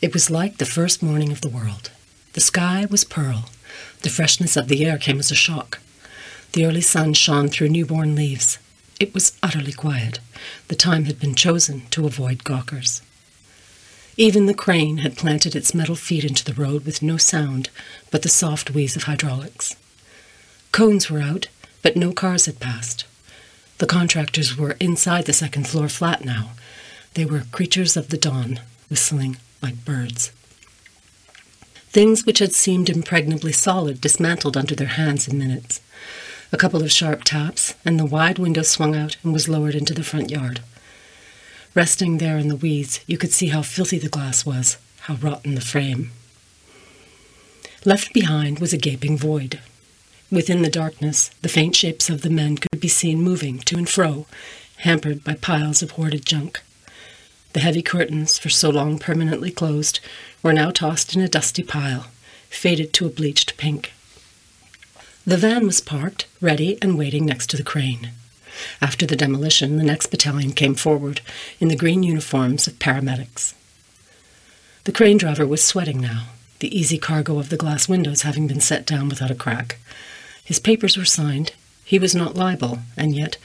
It was like the first morning of the world. The sky was pearl. The freshness of the air came as a shock. The early sun shone through newborn leaves. It was utterly quiet. The time had been chosen to avoid gawkers. Even the crane had planted its metal feet into the road with no sound but the soft wheeze of hydraulics. Cones were out, but no cars had passed. The contractors were inside the second floor flat now. They were creatures of the dawn, whistling like birds. Things which had seemed impregnably solid dismantled under their hands in minutes. A couple of sharp taps, and the wide window swung out and was lowered into the front yard. Resting there in the weeds, you could see how filthy the glass was, how rotten the frame. Left behind was a gaping void. Within the darkness, the faint shapes of the men could be seen moving to and fro, hampered by piles of hoarded junk. The heavy curtains, for so long permanently closed, were now tossed in a dusty pile, faded to a bleached pink. The van was parked, ready and waiting next to the crane. After the demolition, the next battalion came forward in the green uniforms of paramedics. The crane driver was sweating now, the easy cargo of the glass windows having been set down without a crack. His papers were signed. He was not liable, and yet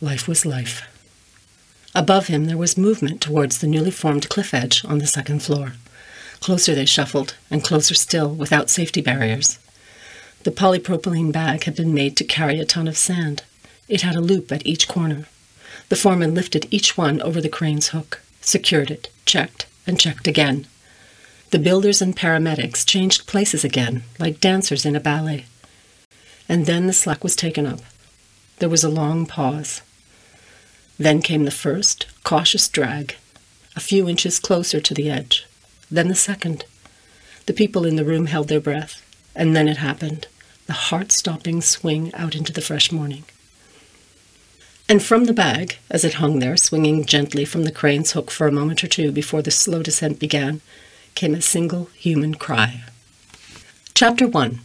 life was life. Above him there was movement towards the newly formed cliff edge on the second floor. Closer they shuffled, and closer still, without safety barriers. The polypropylene bag had been made to carry a ton of sand. It had a loop at each corner. The foreman lifted each one over the crane's hook, secured it, checked, and checked again. The builders and paramedics changed places again, like dancers in a ballet. And then the slack was taken up. There was a long pause. Then came the first, cautious drag, a few inches closer to the edge. Then the second. The people in the room held their breath, and then it happened the heart stopping swing out into the fresh morning. And from the bag, as it hung there, swinging gently from the crane's hook for a moment or two before the slow descent began, came a single human cry. Chapter 1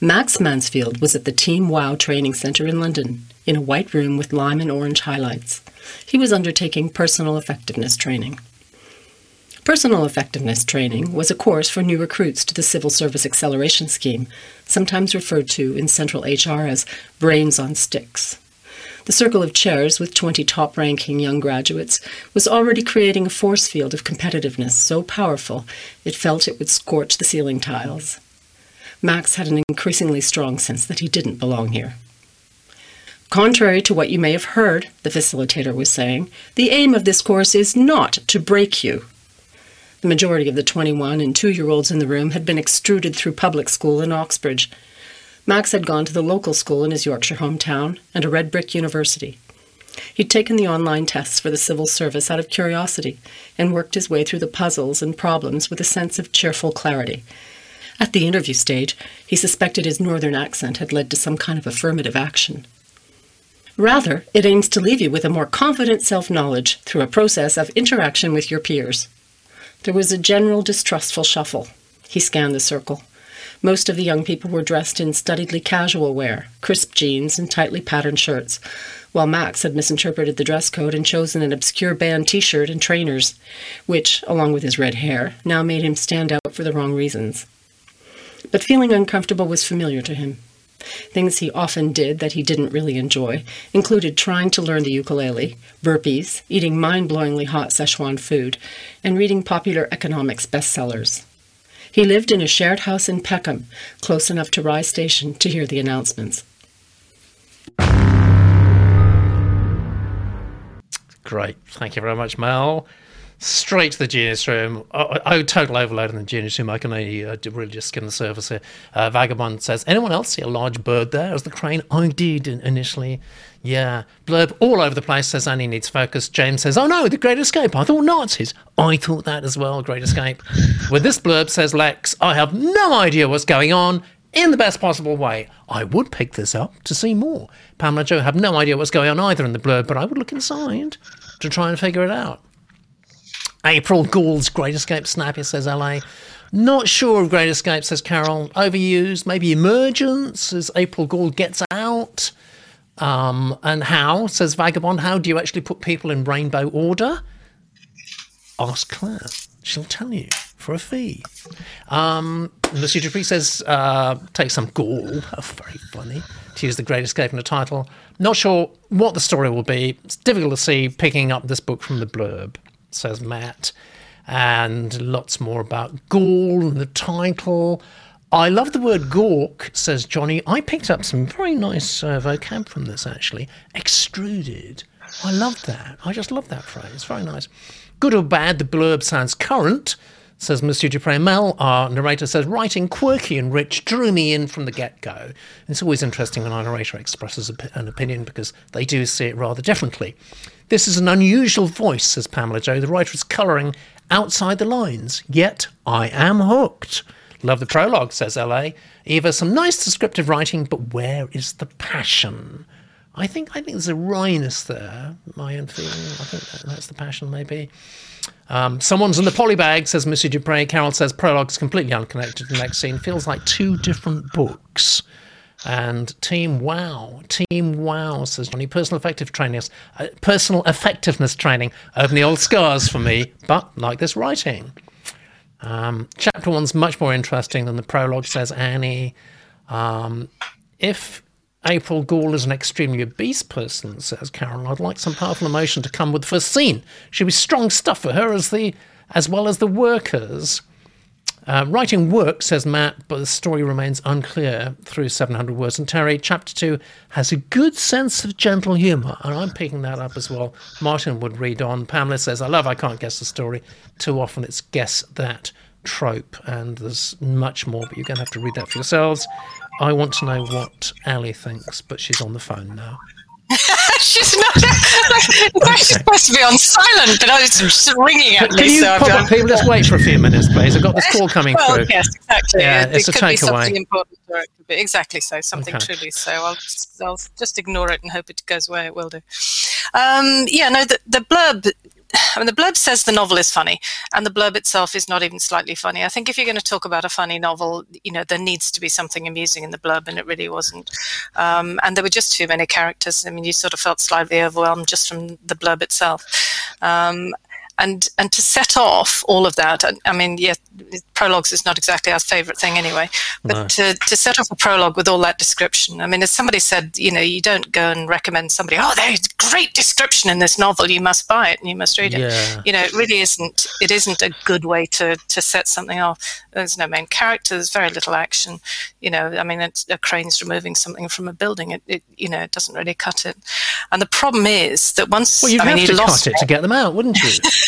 Max Mansfield was at the Team WOW training centre in London, in a white room with lime and orange highlights. He was undertaking personal effectiveness training. Personal effectiveness training was a course for new recruits to the Civil Service Acceleration Scheme, sometimes referred to in Central HR as Brains on Sticks. The circle of chairs with 20 top ranking young graduates was already creating a force field of competitiveness so powerful it felt it would scorch the ceiling tiles. Max had an increasingly strong sense that he didn't belong here. Contrary to what you may have heard, the facilitator was saying, the aim of this course is not to break you. The majority of the 21 and 2 year olds in the room had been extruded through public school in Oxbridge. Max had gone to the local school in his Yorkshire hometown and a red brick university. He'd taken the online tests for the civil service out of curiosity and worked his way through the puzzles and problems with a sense of cheerful clarity, at the interview stage, he suspected his northern accent had led to some kind of affirmative action. Rather, it aims to leave you with a more confident self knowledge through a process of interaction with your peers. There was a general distrustful shuffle. He scanned the circle. Most of the young people were dressed in studiedly casual wear, crisp jeans and tightly patterned shirts, while Max had misinterpreted the dress code and chosen an obscure band t shirt and trainers, which, along with his red hair, now made him stand out for the wrong reasons. But feeling uncomfortable was familiar to him. Things he often did that he didn't really enjoy included trying to learn the ukulele, burpees, eating mind blowingly hot Szechuan food, and reading popular economics bestsellers. He lived in a shared house in Peckham, close enough to Rye Station to hear the announcements. Great. Thank you very much, Mel. Straight to the genius room. Oh, oh total overload in the genius room. I can only uh, really just skim the surface here. Uh, Vagabond says, anyone else see a large bird there as the crane? I did initially. Yeah. Blurb all over the place says Annie needs focus. James says, oh no, the Great Escape. I thought Nazis. I thought that as well, Great Escape. With this blurb says Lex, I have no idea what's going on in the best possible way. I would pick this up to see more. Pamela Joe have no idea what's going on either in the blurb, but I would look inside to try and figure it out. April Gould's Great Escape Snappy says LA. Not sure of Great Escape, says Carol. Overused, maybe emergence as April Gould gets out. Um, and how, says Vagabond, how do you actually put people in rainbow order? Ask Claire. She'll tell you for a fee. Um, Monsieur Dupree says, uh, take some gall. (laughs) Oh, very funny to use the Great Escape in the title. Not sure what the story will be. It's difficult to see picking up this book from the blurb, says Matt. And lots more about gall and the title. I love the word gawk, says Johnny. I picked up some very nice uh, vocab from this, actually. Extruded. I love that. I just love that phrase. Very nice. Good or bad, the blurb sounds current, says Monsieur Dupre. Mel, our narrator, says writing quirky and rich drew me in from the get go. It's always interesting when our narrator expresses an opinion because they do see it rather differently. This is an unusual voice, says Pamela Joe. The writer is colouring outside the lines, yet I am hooked. Love the prologue, says LA. Eva, some nice descriptive writing, but where is the passion? I think I think there's a wryness there. My own feeling. I think that, that's the passion, maybe. Um, someone's in the polybag, says Monsieur Dupre. Carol says prologue's completely unconnected to the next scene. Feels like two different books. And Team Wow, Team Wow, says Johnny. Personal effective training, uh, personal effectiveness training. Open the old scars for me, but like this writing. Um, chapter one's much more interesting than the prologue, says Annie. Um, if April Gould is an extremely obese person, says Carol, I'd like some powerful emotion to come with the first scene. Should be strong stuff for her as the as well as the workers. Uh, writing works, says Matt, but the story remains unclear through 700 words. And Terry, chapter 2 has a good sense of gentle humour, and I'm picking that up as well. Martin would read on. Pamela says, I love I can't guess the story. Too often it's guess that trope, and there's much more, but you're going to have to read that for yourselves. I want to know what Ali thinks, but she's on the phone now. (laughs) she's not. Like, she's supposed to be on silent, but I was just ringing at Can me. You so pop up, people, just wait for a few minutes, please. I've got this call coming well, through. Yes, exactly. Yeah, it, it's it a could be something important, or it could be exactly so, something okay. truly so. I'll just, I'll just ignore it and hope it goes away. It will do. Um, yeah, no, the, the blurb (sighs) I mean, the blurb says the novel is funny, and the blurb itself is not even slightly funny. I think if you're going to talk about a funny novel, you know, there needs to be something amusing in the blurb, and it really wasn't. Um, and there were just too many characters. I mean, you sort of felt slightly overwhelmed just from the blurb itself. Um, and and to set off all of that i mean yeah prologues is not exactly our favorite thing anyway but no. to, to set off a prologue with all that description i mean as somebody said you know you don't go and recommend somebody oh there's great description in this novel you must buy it and you must read it. Yeah. you know it really isn't it isn't a good way to to set something off. There's no main character there's very little action. You know i mean it's a crane's removing something from a building it, it you know it doesn't really cut it. And the problem is that once well you'd I have mean, to cut it to get them out wouldn't you (laughs)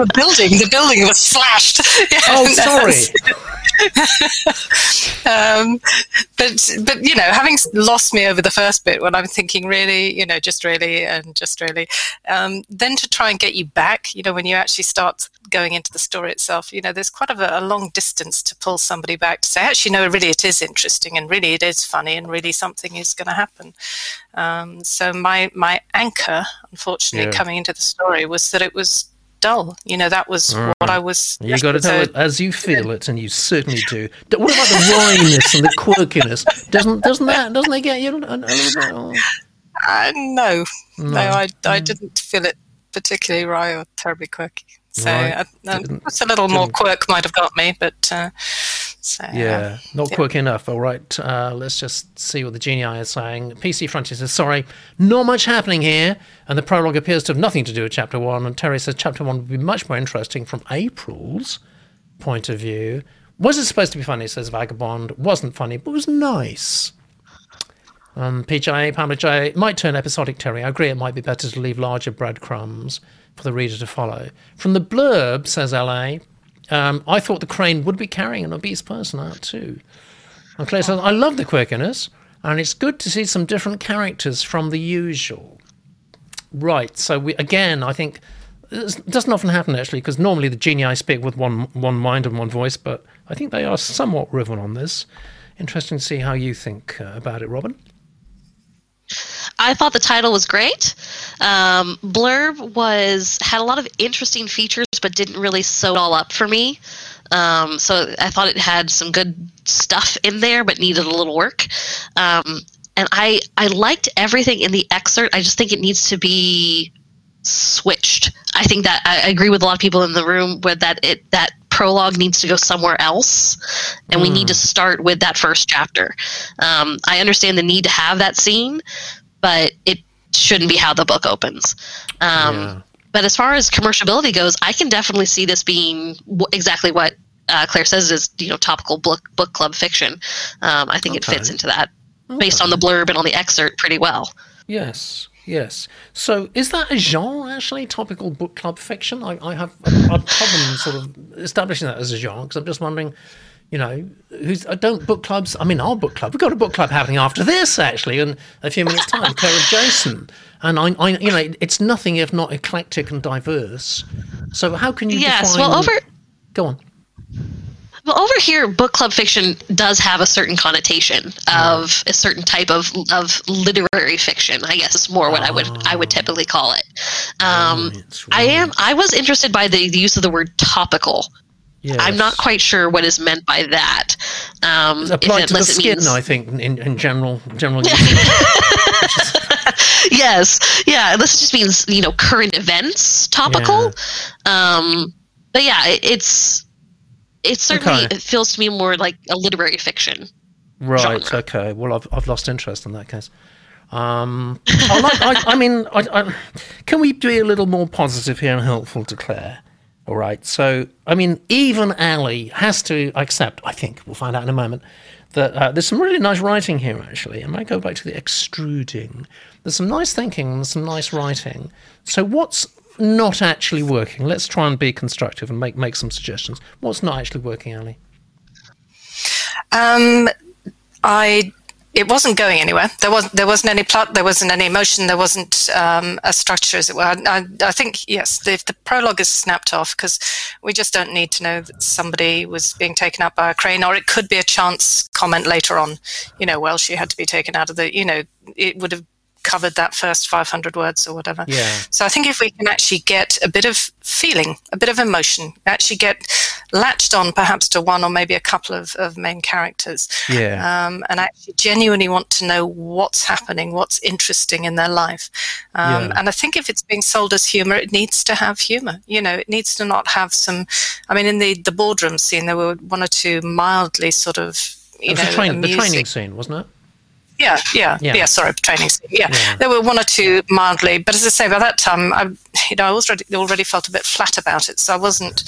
the building, the building was slashed. (laughs) Oh, sorry. (laughs) um, but but you know, having lost me over the first bit, when I'm thinking really, you know, just really and just really, um, then to try and get you back, you know, when you actually start going into the story itself, you know, there's quite a, a long distance to pull somebody back to say, actually, no, really, it is interesting and really, it is funny and really something is going to happen. Um, so my my anchor, unfortunately, yeah. coming into the story was that it was dull. You know, that was right. what I was. You got to tell it as you feel it, and you certainly do. What about the wryness and the quirkiness? Doesn't doesn't that doesn't they get you a, a little bit? Oh. Uh, no, no, no, I I mm. didn't feel it particularly wry or terribly quirky. So right. uh, a little more quirk might have got me, but uh, so, yeah, not yeah. quick enough. All right, uh, let's just see what the genii is saying. PC Frontier says, "Sorry, not much happening here," and the prologue appears to have nothing to do with chapter one. And Terry says, "Chapter one would be much more interesting from April's point of view." Was it supposed to be funny? Says Vagabond. Wasn't funny, but was nice. Um, PJ, Pamela J, it might turn episodic, Terry. I agree it might be better to leave larger breadcrumbs for the reader to follow. From the blurb, says LA, um, I thought the crane would be carrying an obese person out too. And Claire says, I love the quirkiness, and it's good to see some different characters from the usual. Right, so we again, I think it doesn't often happen actually, because normally the genii speak with one one mind and one voice, but I think they are somewhat riven on this. Interesting to see how you think uh, about it, Robin. I thought the title was great. Um, Blurb was had a lot of interesting features, but didn't really sew it all up for me. Um, so I thought it had some good stuff in there, but needed a little work. Um, and I I liked everything in the excerpt. I just think it needs to be switched. I think that I agree with a lot of people in the room with that it that prologue needs to go somewhere else, and mm. we need to start with that first chapter. Um, I understand the need to have that scene, but it shouldn't be how the book opens. Um, yeah. But as far as commerciality goes, I can definitely see this being w- exactly what uh, Claire says is you know topical book book club fiction. Um, I think okay. it fits into that okay. based on the blurb and on the excerpt pretty well. Yes, yes. So is that a genre actually? Topical book club fiction? I, I have a problem sort of establishing that as a genre because I'm just wondering you know, who's uh, don't book clubs. I mean, our book club. We've got a book club happening after this, actually, in a few minutes' time. (laughs) Claire and Jason, and I, I, you know, it's nothing if not eclectic and diverse. So, how can you? Yes. Define... Well, over. Go on. Well, over here, book club fiction does have a certain connotation of a certain type of of literary fiction. I guess is more what I would I would typically call it. Um, right. I am I was interested by the, the use of the word topical Yes. I'm not quite sure what is meant by that. Um, it's applied to the skin, means... I think, in, in general. general (laughs) yes, yeah. This just means you know current events, topical. Yeah. Um, but yeah, it, it's it certainly okay. it feels to me more like a literary fiction. Right. Genre. Okay. Well, I've I've lost interest in that case. Um, I, like, I, I mean, I, I, can we be a little more positive here and helpful to Claire? All right. So, I mean, even Ali has to accept, I think, we'll find out in a moment, that uh, there's some really nice writing here, actually. I might go back to the extruding. There's some nice thinking and some nice writing. So, what's not actually working? Let's try and be constructive and make, make some suggestions. What's not actually working, Ali? Um, I it wasn't going anywhere. There wasn't there wasn't any plot. There wasn't any emotion. There wasn't um, a structure, as it were. I, I think yes, the, the prologue is snapped off because we just don't need to know that somebody was being taken out by a crane, or it could be a chance comment later on. You know, well, she had to be taken out of the. You know, it would have covered that first 500 words or whatever. Yeah. So I think if we can actually get a bit of feeling, a bit of emotion, actually get latched on perhaps to one or maybe a couple of, of main characters. Yeah. Um, and actually genuinely want to know what's happening, what's interesting in their life. Um, yeah. And I think if it's being sold as humor, it needs to have humor. You know, it needs to not have some. I mean, in the, the boardroom scene, there were one or two mildly sort of. You know, the, train, the training scene, wasn't it? Yeah, yeah, yeah, yeah. Sorry, training. Yeah. yeah. there were one or two mildly, but as I say, by that time, I, you know, I already already felt a bit flat about it, so I wasn't,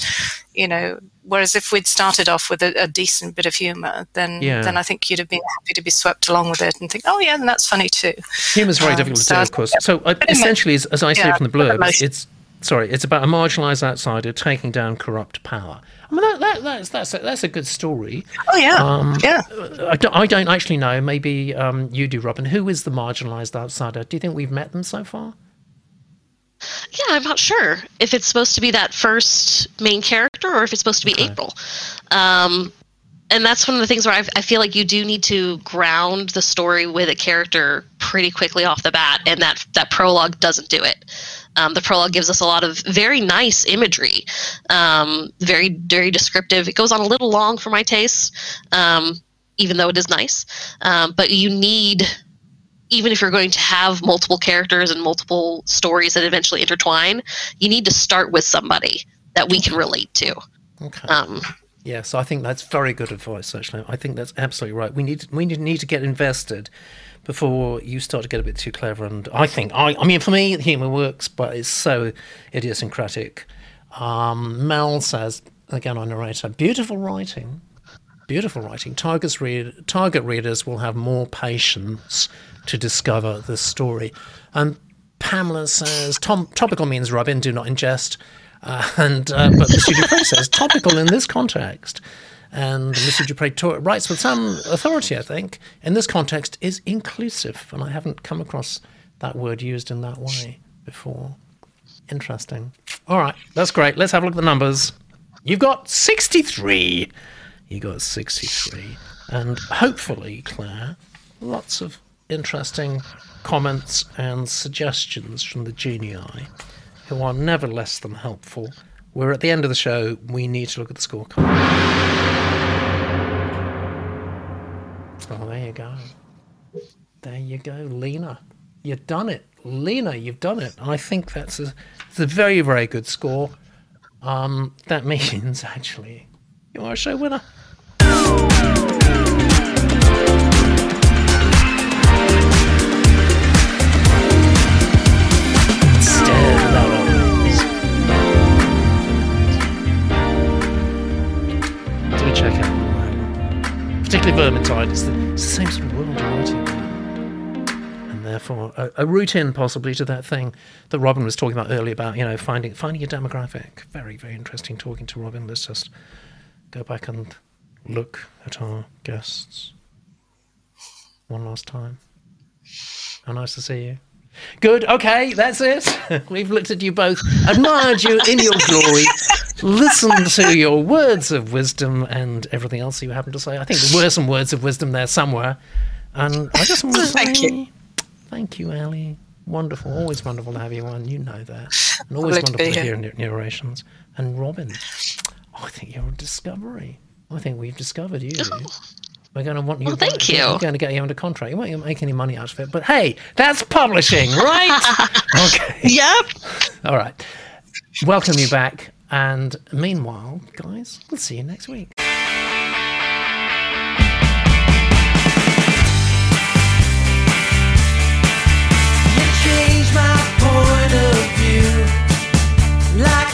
you know. Whereas if we'd started off with a, a decent bit of humour, then yeah. then I think you'd have been happy to be swept along with it and think, oh yeah, and that's funny too. Humour's very um, difficult to so do, of course. So uh, essentially, as, as I see it from the blurb, it's sorry, it's about a marginalised outsider taking down corrupt power. I mean, that, that, that's that's a, that's a good story. Oh yeah, um, yeah. I don't, I don't actually know. Maybe um, you do, Robin. Who is the marginalised outsider? Do you think we've met them so far? Yeah, I'm not sure if it's supposed to be that first main character or if it's supposed to be okay. April. Um, and that's one of the things where I, I, feel like you do need to ground the story with a character pretty quickly off the bat, and that that prologue doesn't do it. Um, the prologue gives us a lot of very nice imagery, um, very very descriptive. It goes on a little long for my taste, um, even though it is nice. Um, but you need, even if you're going to have multiple characters and multiple stories that eventually intertwine, you need to start with somebody that we can relate to. Okay. Um, yes, I think that's very good advice. Actually, I think that's absolutely right. We need we need to get invested before you start to get a bit too clever. And I think, I, I mean, for me, humour works, but it's so idiosyncratic. Um, Mel says, again, on narrator, beautiful writing. Beautiful writing. Target, read, target readers will have more patience to discover the story. And Pamela says Tom, topical means Robin, do not ingest. Uh, and uh, but Monsieur Dupre says topical in this context. And Monsieur Dupre writes with some authority, I think, in this context is inclusive. And I haven't come across that word used in that way before. Interesting. All right, that's great. Let's have a look at the numbers. You've got 63. You got 63. And hopefully, Claire, lots of interesting comments and suggestions from the genii, who are never less than helpful. We're at the end of the show. We need to look at the scorecard. There you go, Lena. You've done it. Lena, you've done it. I think that's a, it's a very, very good score. Um, that (laughs) means, actually, you are a show winner. Do check out particularly Vermintide. It's the, it's the same sort of world. And therefore, a, a route in possibly to that thing that Robin was talking about earlier about, you know, finding finding a demographic. Very, very interesting talking to Robin. Let's just go back and look at our guests one last time. How nice to see you. Good. Okay, that's it. (laughs) We've looked at you both, admired you in your glory, listened to your words of wisdom and everything else you happen to say. I think there were some words of wisdom there somewhere. And I just want to say Thank you. Thank you, Ali. Wonderful. Uh, always wonderful to have you on. You know that. And always to wonderful to here. hear new- narrations. And Robin, I think you're a discovery. I think we've discovered you. Oh. We're going to want you. Well, thank you. We're going to get you under contract. You won't make any money out of it, but hey, that's publishing, right? (laughs) okay. Yep. All right. Welcome you back. And meanwhile, guys, we'll see you next week. change my point of view. Like